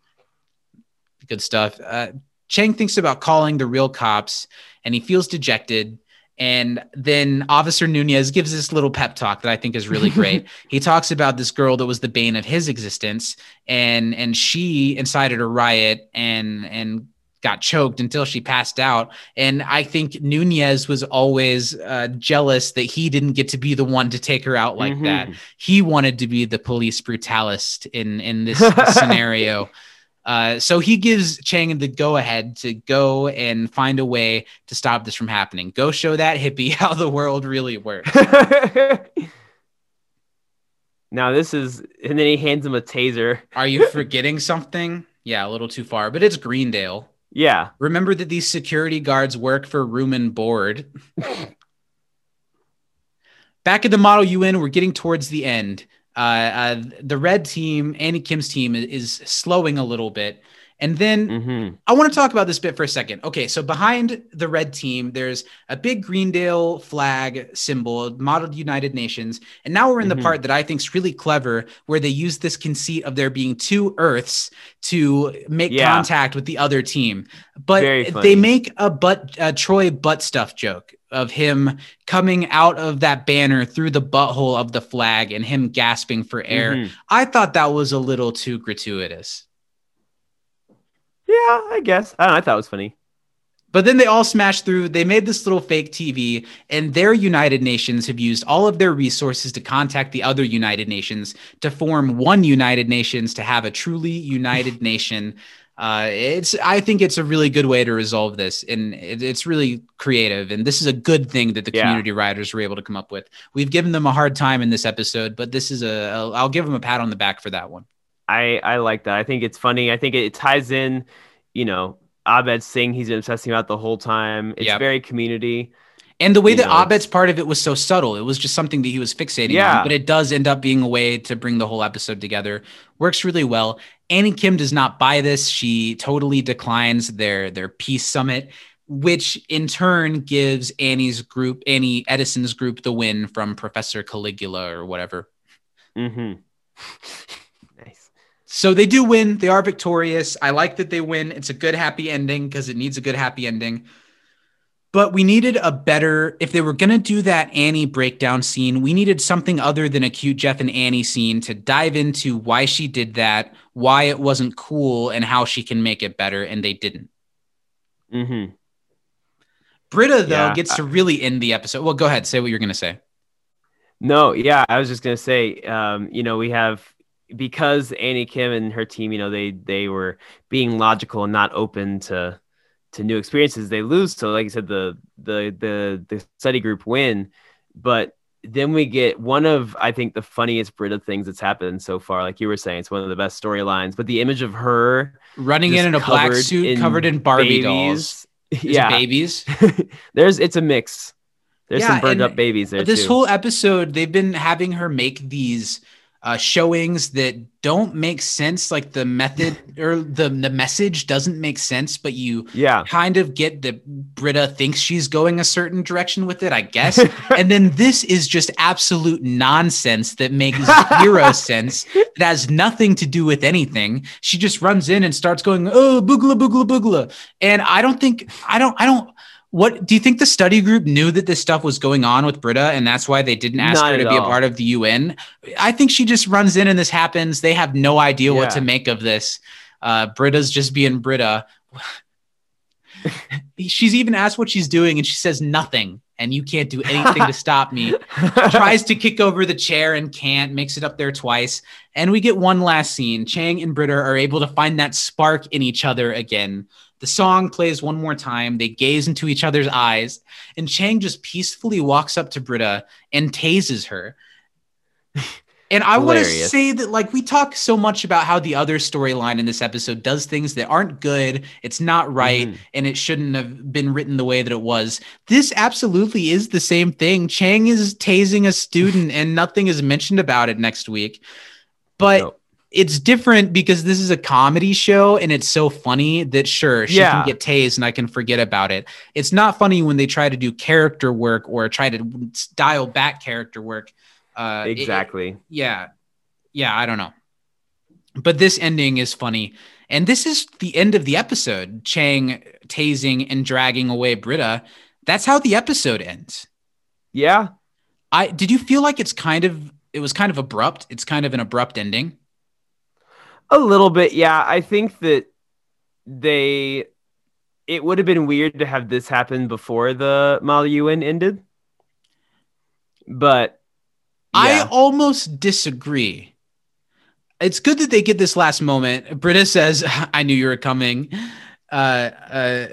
good stuff. Uh, Chang thinks about calling the real cops and he feels dejected. And then Officer Nunez gives this little pep talk that I think is really [LAUGHS] great. he talks about this girl that was the bane of his existence, and and she incited a riot and and got choked until she passed out. And I think Nunez was always uh, jealous that he didn't get to be the one to take her out like Mhm. that. He wanted to be the police brutalist in in this [LAUGHS] scenario. Uh, so he gives Chang the go ahead to go and find a way to stop this from happening. Go show that hippie [LAUGHS] how the world really works. [LAUGHS] now this is, and then he hands him a taser. Are you forgetting [LAUGHS] something? Yeah, a little too far, but it's Greendale. Yeah, Remember that these security guards work for room and board. Back at the Model UN, we're getting towards the end. Uh, uh, the red team, Annie Kim's team, is, is slowing a little bit, And then hmm I want to talk about this bit for a second. Okay, so behind the red team, there's a big Greendale flag symbol, modeled United Nations. And now we're in the Mhm. part that I think is really clever, where they use this conceit of there being two Earths to make Yeah. contact with the other team. But they make a butt, a Troy butt stuff joke of him coming out of that banner through the butthole of the flag and him gasping for air. Mhm. I thought that was a little too gratuitous. Yeah, I guess. I know. I thought it was funny. But then they all smashed through. They made this little fake TV, and their United Nations have used all of their resources to contact the other United Nations to form one United Nations to have a truly [LAUGHS] united nation. Uh, it's I think it's a really good way to resolve this, and it, it's really creative. And this is a good thing that the Yeah. community writers were able to come up with. We've given them a hard time in this episode, but this is a I'll, I'll give them a pat on the back for that one. I I like that. I think it's funny. I think it, ties in, you know, Abed Singh. He's been obsessing about the whole time. It's Yep. very community. And the way that know, Abed's part of it was so subtle, it was just something that he was fixating Yeah. on, but it does end up being a way to bring the whole episode together. Works really well. Annie Kim does not buy this. She totally declines their their peace summit, which in turn gives Annie's group, Annie Edison's group, the win from Professor Caligula or whatever. Mm-hmm. [LAUGHS] nice. So they do win. They are victorious. I like that they win. It's a good happy ending because it needs a good happy ending. But we needed a better, if they were going to do that Annie breakdown scene, we needed something other than a cute Jeff and Annie scene to dive into why she did that, why it wasn't cool, and how she can make it better. And they didn't. mm-hmm. Britta, though, Yeah, gets to really end the episode. Well, go ahead. Say what you're going to say. No, yeah, I was just gonna say, um, you know, we have because Annie Kim and her team, you know, they they were being logical and not open to to new experiences. They lose, so like I said, the the the the study group win, but then we get one of I think the funniest Britta things that's happened so far. Like you were saying, it's one of the best storylines. But the image of her Running in in a black suit covered in Barbie dolls. [LAUGHS] Is Yeah, babies. [LAUGHS] there's it's a mix. There's Yeah, some burned up babies there this too. whole episode they've been having her make these uh, showings that don't make sense like the method [LAUGHS] or the the message doesn't make sense but you yeah, kind of get that Britta thinks she's going a certain direction with it I guess. [LAUGHS] And then this is just absolute nonsense that makes zero [LAUGHS] sense. It has nothing to do with anything. She just runs in and starts going oh boogla boogla boogla. And I don't think I don't I don't what do you think the study group knew that this stuff was going on with Britta and that's why they didn't ask Not her to be a part of the UN? I think she just runs in and this happens. They have no idea what to make of this. Uh, Britta's just being Britta. [LAUGHS] she's even asked what she's doing and she says nothing. And you can't do anything to [LAUGHS] stop me. Tries to kick over the chair and can't, makes it up there twice. And we get one last scene. Chang and Britta are able to find that spark in each other again. The song plays one more time. They gaze into each other's eyes, and Chang just peacefully walks up to Britta and tases her. [LAUGHS] And I want to say that, like, we talk so much about how the other storyline in this episode does things that aren't good, it's not right, Mhm. and it shouldn't have been written the way that it was. This absolutely is the same thing. Chang is tasing a student, and nothing is mentioned about it next week. But Nope. It's different because this is a comedy show and it's so funny that sure she Yeah. can get tased and I can forget about it. It's not funny when they try to do character work or try to dial back character work. Uh, it- exactly. yeah, yeah, I don't know. But this ending is funny, and this is the end of the episode. Chang tasing and dragging away Britta. That's how the episode ends. yeah. I did you feel like it's kind of it was kind of abrupt. It's kind of an abrupt ending. A little bit, yeah. I think that they it would have been weird to have this happen before the model UN ended. But I almost disagree. It's good that they get this last moment. Britta says, "I knew you were coming." Uh, uh,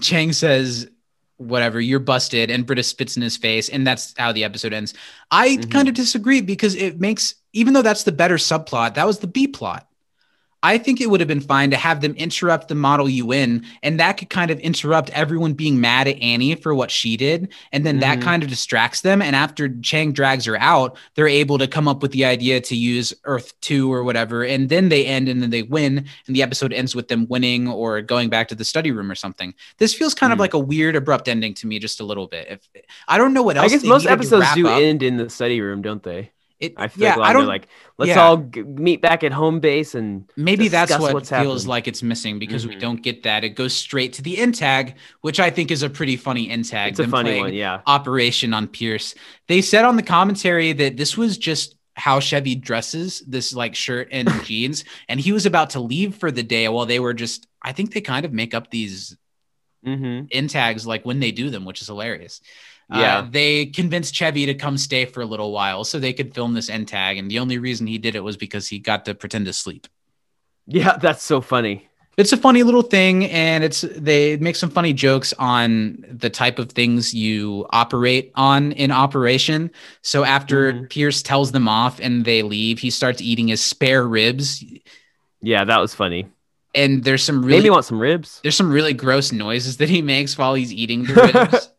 Chang says, "Whatever, you're busted," and Britta spits in his face, and that's how the episode ends. I Mhm. kind of disagree because it makes, even though that's the better subplot, that was the B plot. I think it would have been fine to have them interrupt the model UN, and that could kind of interrupt everyone being mad at Annie for what she did. And then that Mhm. kind of distracts them. And after Chang drags her out, they're able to come up with the idea to use Earth 2 or whatever. And then they end and then they win. And the episode ends with them winning or going back to the study room or something. This feels kind of Mm. like a weird, abrupt ending to me, just a little bit. If I don't know what else. I guess most episodes do up. end in the study room, don't they? It, I feel yeah, like I don't like, let's yeah. all g- meet back at home base and Maybe that's what what's feels happened. like it's missing because we Mhm. don't get that. It goes straight to the end tag, which I think is a pretty funny end tag. it's a funny one. Yeah. Operation on Pierce. They said on the commentary that this was just how Chevy dresses, this like shirt and [LAUGHS] jeans, and he was about to leave for the day while they were just. I think they kind of make up these Mm-hmm. end tags like when they do them, which is hilarious. Yeah. Uh, they convinced Chevy to come stay for a little while so they could film this end tag, and the only reason he did it was because he got to pretend to sleep. Yeah, that's so funny. it's a funny little thing and it's they make some funny jokes on the type of things you operate on in operation so after Mhm. pierce tells them off and they leave he starts eating his spare ribs Yeah, that was funny. and there's some really me want some ribs. there's some really gross noises that he makes while he's eating the [LAUGHS] ribs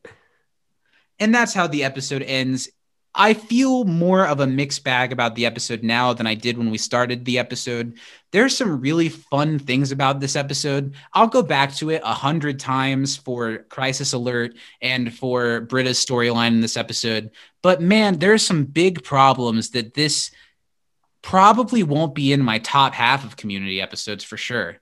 and that's how the episode ends I feel more of a mixed bag about the episode now than I did when we started the episode. There's some really fun things about this episode. I'll go back to it a hundred times for Crisis Alert and for Britta's storyline in this episode. But man, there's some big problems that this probably won't be in my top half of community episodes for sure.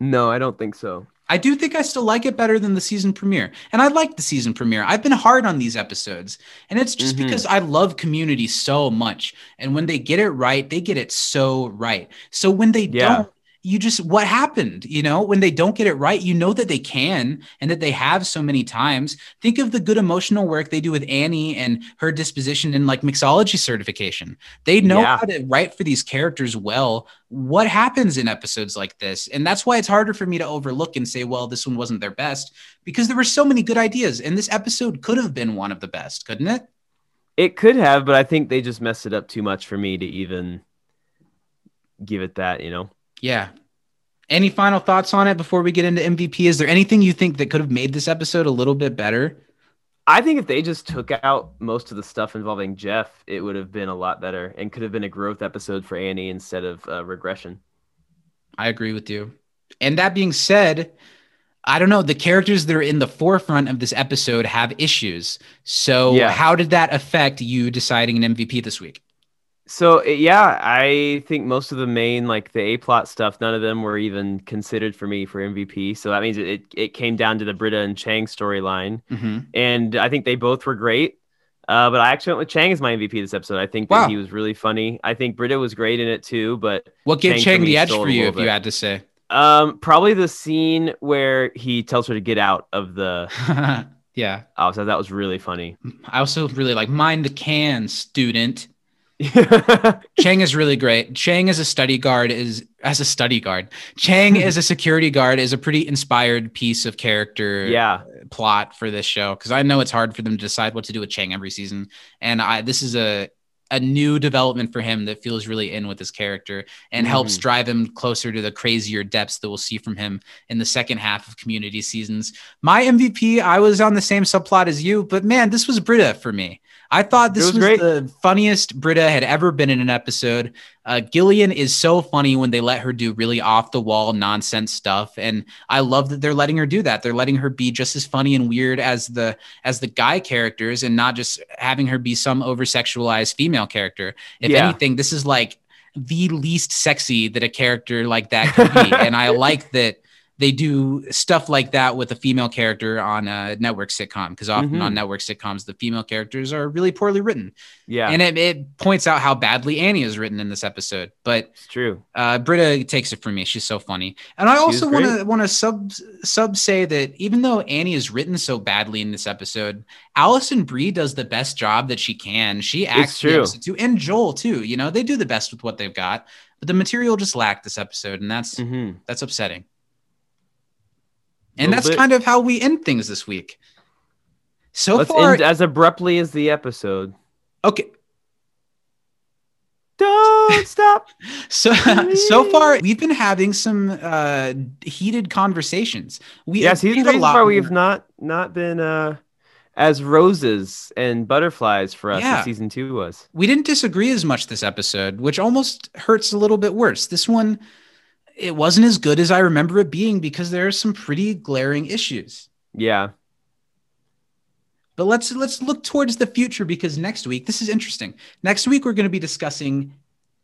No, I don't think so. I do think I still like it better than the season premiere. And I like the season premiere. I've been hard on these episodes. And it's just Mhm. because I love community so much. And when they get it right, they get it so right. So when they Yeah. don't, you just what happened? You know when they don't get it right you know that they can and that they have so many times. Think of the good emotional work they do with annie and her disposition in like mixology certification. They know Yeah. how to write for these characters well. What happens in episodes like this? And that's why it's harder for me to overlook and say well this one wasn't their best because there were so many good ideas and this episode could have been one of the best couldn't it? It could have, but I think they just messed it up too much for me to even give it that, you know. Yeah any final thoughts on it before we get into mvp is there anything you think that could have made this episode a little bit better I think if they just took out most of the stuff involving Jeff, it would have been a lot better and could have been a growth episode for Annie instead of uh, regression. I agree with you. And that being said, I don't know, the characters that are in the forefront of this episode have issues. So, Yeah. how did that affect you deciding an MVP this week? So uh, yeah, I think most of the main like the A plot stuff, none of them were even considered for me for MVP. So that means it it, came down to the Britta and Chang storyline, Mm-hmm. and I think they both were great. Uh, but I actually went with Chang as my MVP this episode. I think that Wow. he was really funny. I think Britta was great in it too, but What gave Chang Chang the edge for you, if you had to say? um, probably the scene where he tells her to get out of the [LAUGHS] yeah. house. that was really funny. I also really like mind the can, student. Chang is really great. Chang as a study guard is as a study guard. Chang as a security guard is a pretty inspired piece of character yeah, plot for this show because I know it's hard for them to decide what to do with Chang every season, and I this is a a new development for him that feels really in with his character and helps Mhm. drive him closer to the crazier depths that we'll see from him in the second half of community seasons. My MVP, I was on the same subplot as you, but man, this was Britta for me. I thought this was was, the funniest Britta had ever been in an episode. Uh, Gillian is so funny when they let her do really off the wall nonsense stuff, and I love that they're letting her do that. They're letting her be just as funny and weird as the as the guy characters, and not just having her be some over sexualized female character. If Yeah. anything, this is like the least sexy that a character like that could be, and I [LAUGHS] like that they do stuff like that with a female character on a network sitcom because often Mhm. on network sitcoms the female characters are really poorly written. Yeah, and it, it points out how badly annie is written in this episode but it's true. uh britta takes it from me. She's so funny. And i also want to want to sub sub say that even though annie is written so badly in this episode Alison Brie does the best job that she can. She acts episode and joel too you know they do the best with what they've got but the material just lacked this episode and that's hmm that's upsetting. And that's bit. kind of how we end things this week. So Let's far, as abruptly as the episode. okay. Don't [LAUGHS] stop. So so far, we've been having some uh, heated conversations. We Yeah, season made a three so lot far we've not not been uh as roses and butterflies for us Yeah. as season two was. we didn't disagree as much this episode, which almost hurts a little bit worse. This one, it wasn't as good as I remember it being because there are some pretty glaring issues. Yeah. But let's let's look towards the future because next week this is interesting. Next week we're going to be discussing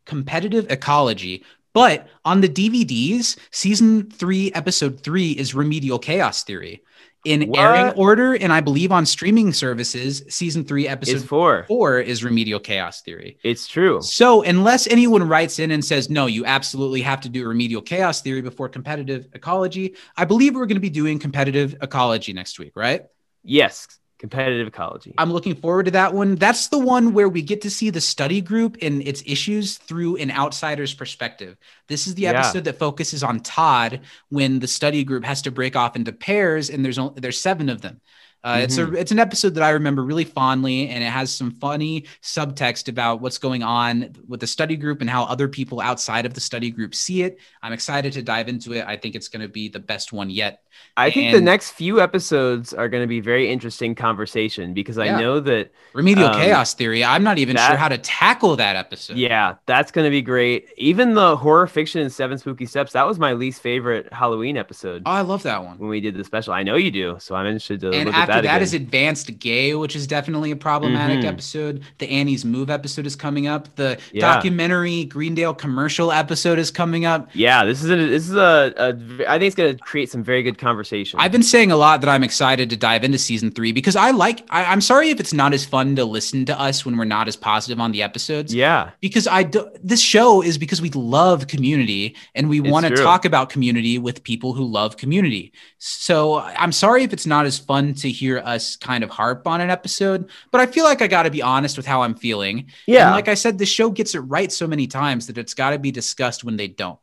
competitive ecology. But on the DVDs, season three, episode three is remedial chaos theory. In airing order, and I believe on streaming services, season three, episode It's four. four is remedial chaos theory. It's true. So, unless anyone writes in and says, no, you absolutely have to do remedial chaos theory before competitive ecology, I believe we're going to be doing competitive ecology next week, right? Yes. Competitive ecology. I'm looking forward to that one. That's the one where we get to see the study group and its issues through an outsider's perspective. This is the Yeah. episode that focuses on Todd when the study group has to break off into pairs, and there's only there's seven of them. Uh, It's Mm-hmm. a it's an episode that I remember really fondly, and it has some funny subtext about what's going on with the study group and how other people outside of the study group see it. I'm excited to dive into it. I think it's going to be the best one yet. I think the next few episodes are going to be very interesting conversation because I know that Remedial Um, chaos theory. I'm not even sure how to tackle that episode. yeah, that's going to be great. Even the horror fiction and Seven Spooky Steps, that was my least favorite Halloween episode Oh, I love that one. when we did the special. I know you do, so I'm interested to and look after at that that, is advanced gay which is definitely a problematic Mhm. episode the annie's move episode is coming up the Yeah. documentary greendale commercial episode is coming up Yeah, this is a this is a, a I think it's going to create some very good conversation. I've been saying a lot that I'm excited to dive into season three because I like. I, I'm sorry if it's not as fun to listen to us when we're not as positive on the episodes. yeah, because I do, this show is because we love community and we want to talk about community with people who love community. So I'm sorry if it's not as fun to hear us kind of harp on an episode, but I feel like I got to be honest with how I'm feeling. yeah, And like I said, the show gets it right so many times that it's got to be discussed when they don't.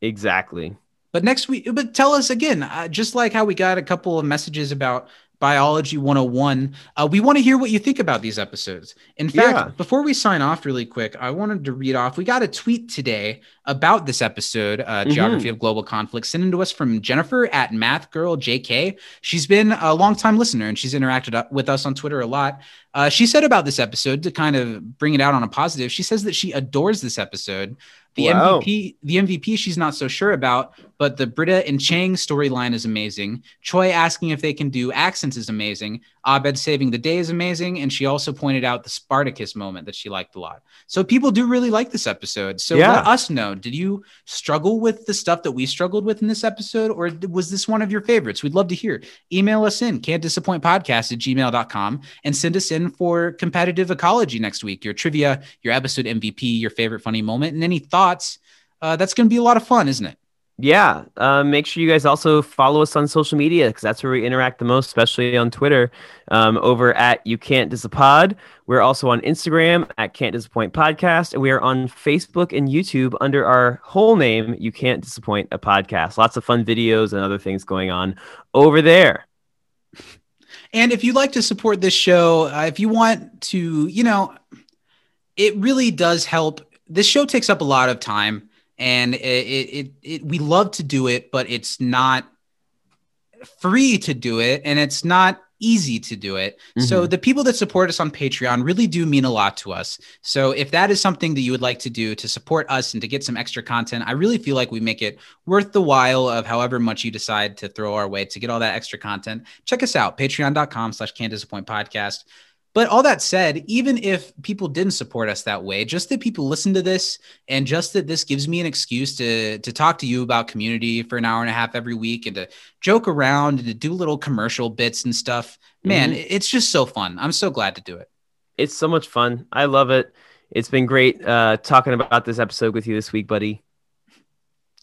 exactly. But next week, but tell us again, uh, just like how we got a couple of messages about biology 101, uh, we want to hear what you think about these episodes. In fact, Yeah. before we sign off really quick, I wanted to read off. We got a tweet today about this episode, uh, Geography of Global Conflict, sent in to us from Jennifer at MathGirlJK. She's been a longtime listener and she's interacted with us on Twitter a lot. Uh, she said about this episode to kind of bring it out on a positive. She says that she adores this episode. The Wow. MVP, the MVP, she's not so sure about, but the Britta and Chang storyline is amazing. Troy asking if they can do accents is amazing. Abed saving the day is amazing, and she also pointed out the Spartacus moment that she liked a lot. So people do really like this episode. So Yeah. let us know. Did you struggle with the stuff that we struggled with in this episode, or was this one of your favorites? We'd love to hear. Email us in can't disappoint podcast at gmail.com and send us in for competitive ecology next week. Your trivia, your episode MVP, your favorite funny moment, and any thoughts. Uh, that's going to be a lot of fun, isn't it? Yeah, uh, make sure you guys also follow us on social media because that's where we interact the most, especially on Twitter. Um, over at You Can't Disapod. We're also on Instagram at Can't Disappoint Podcast, and we are on Facebook and YouTube under our whole name, You Can't Disappoint a Podcast. Lots of fun videos and other things going on over there. And if you'd like to support this show, uh, if you want to, you know, it really does help. This show takes up a lot of time, and it, it, it, it we love to do it, but it's not free to do it, and it's not easy to do it. So mm-hmm. the people that support us on Patreon really do mean a lot to us. So if that is something that you would like to do to support us and to get some extra content, I really feel like we make it worth the while of however much you decide to throw our way to get all that extra content. Check us out, patreon.com slash can't disappoint podcast. But all that said, even if people didn't support us that way, just that people listen to this and just that this gives me an excuse to to talk to you about community for an hour and a half every week and to joke around and to do little commercial bits and stuff. Man, it's just so fun. I'm so glad to do it. It's so much fun. I love it. It's been great uh, talking about this episode with you this week, buddy.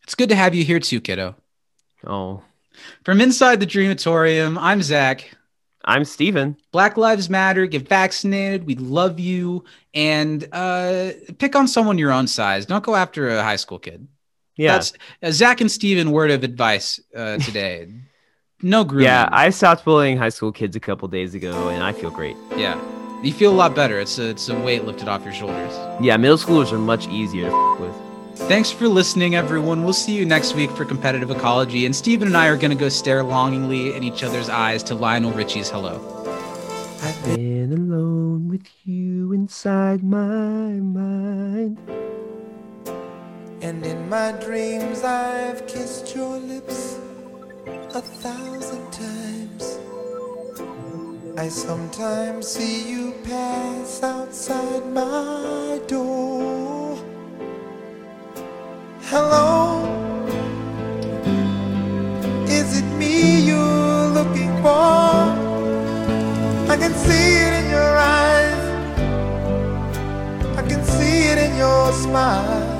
It's good to have you here too, kiddo. Oh, From inside the Dreamatorium, I'm Zach. I'm Steven. Black Lives Matter. Get vaccinated. We love you. And uh, pick on someone your own size. Don't go after a high school kid. Yeah. That's uh, Zach and Steven word of advice uh, [LAUGHS] today. no grooming. yeah, I stopped bullying high school kids a couple days ago, and I feel great. yeah. You feel a lot better. It's a, it's a weight lifted off your shoulders. Yeah, middle schoolers are much easier to f- with. Thanks for listening, everyone. We'll see you next week for competitive ecology. And Stephen and I are going to go stare longingly in each other's eyes to Lionel Richie's Hello. I've been alone with you inside my mind. And in my dreams, I've kissed your lips a thousand times. I sometimes see you pass outside my door. Hello, is it me you're looking for? I can see it in your eyes, I can see it in your smile.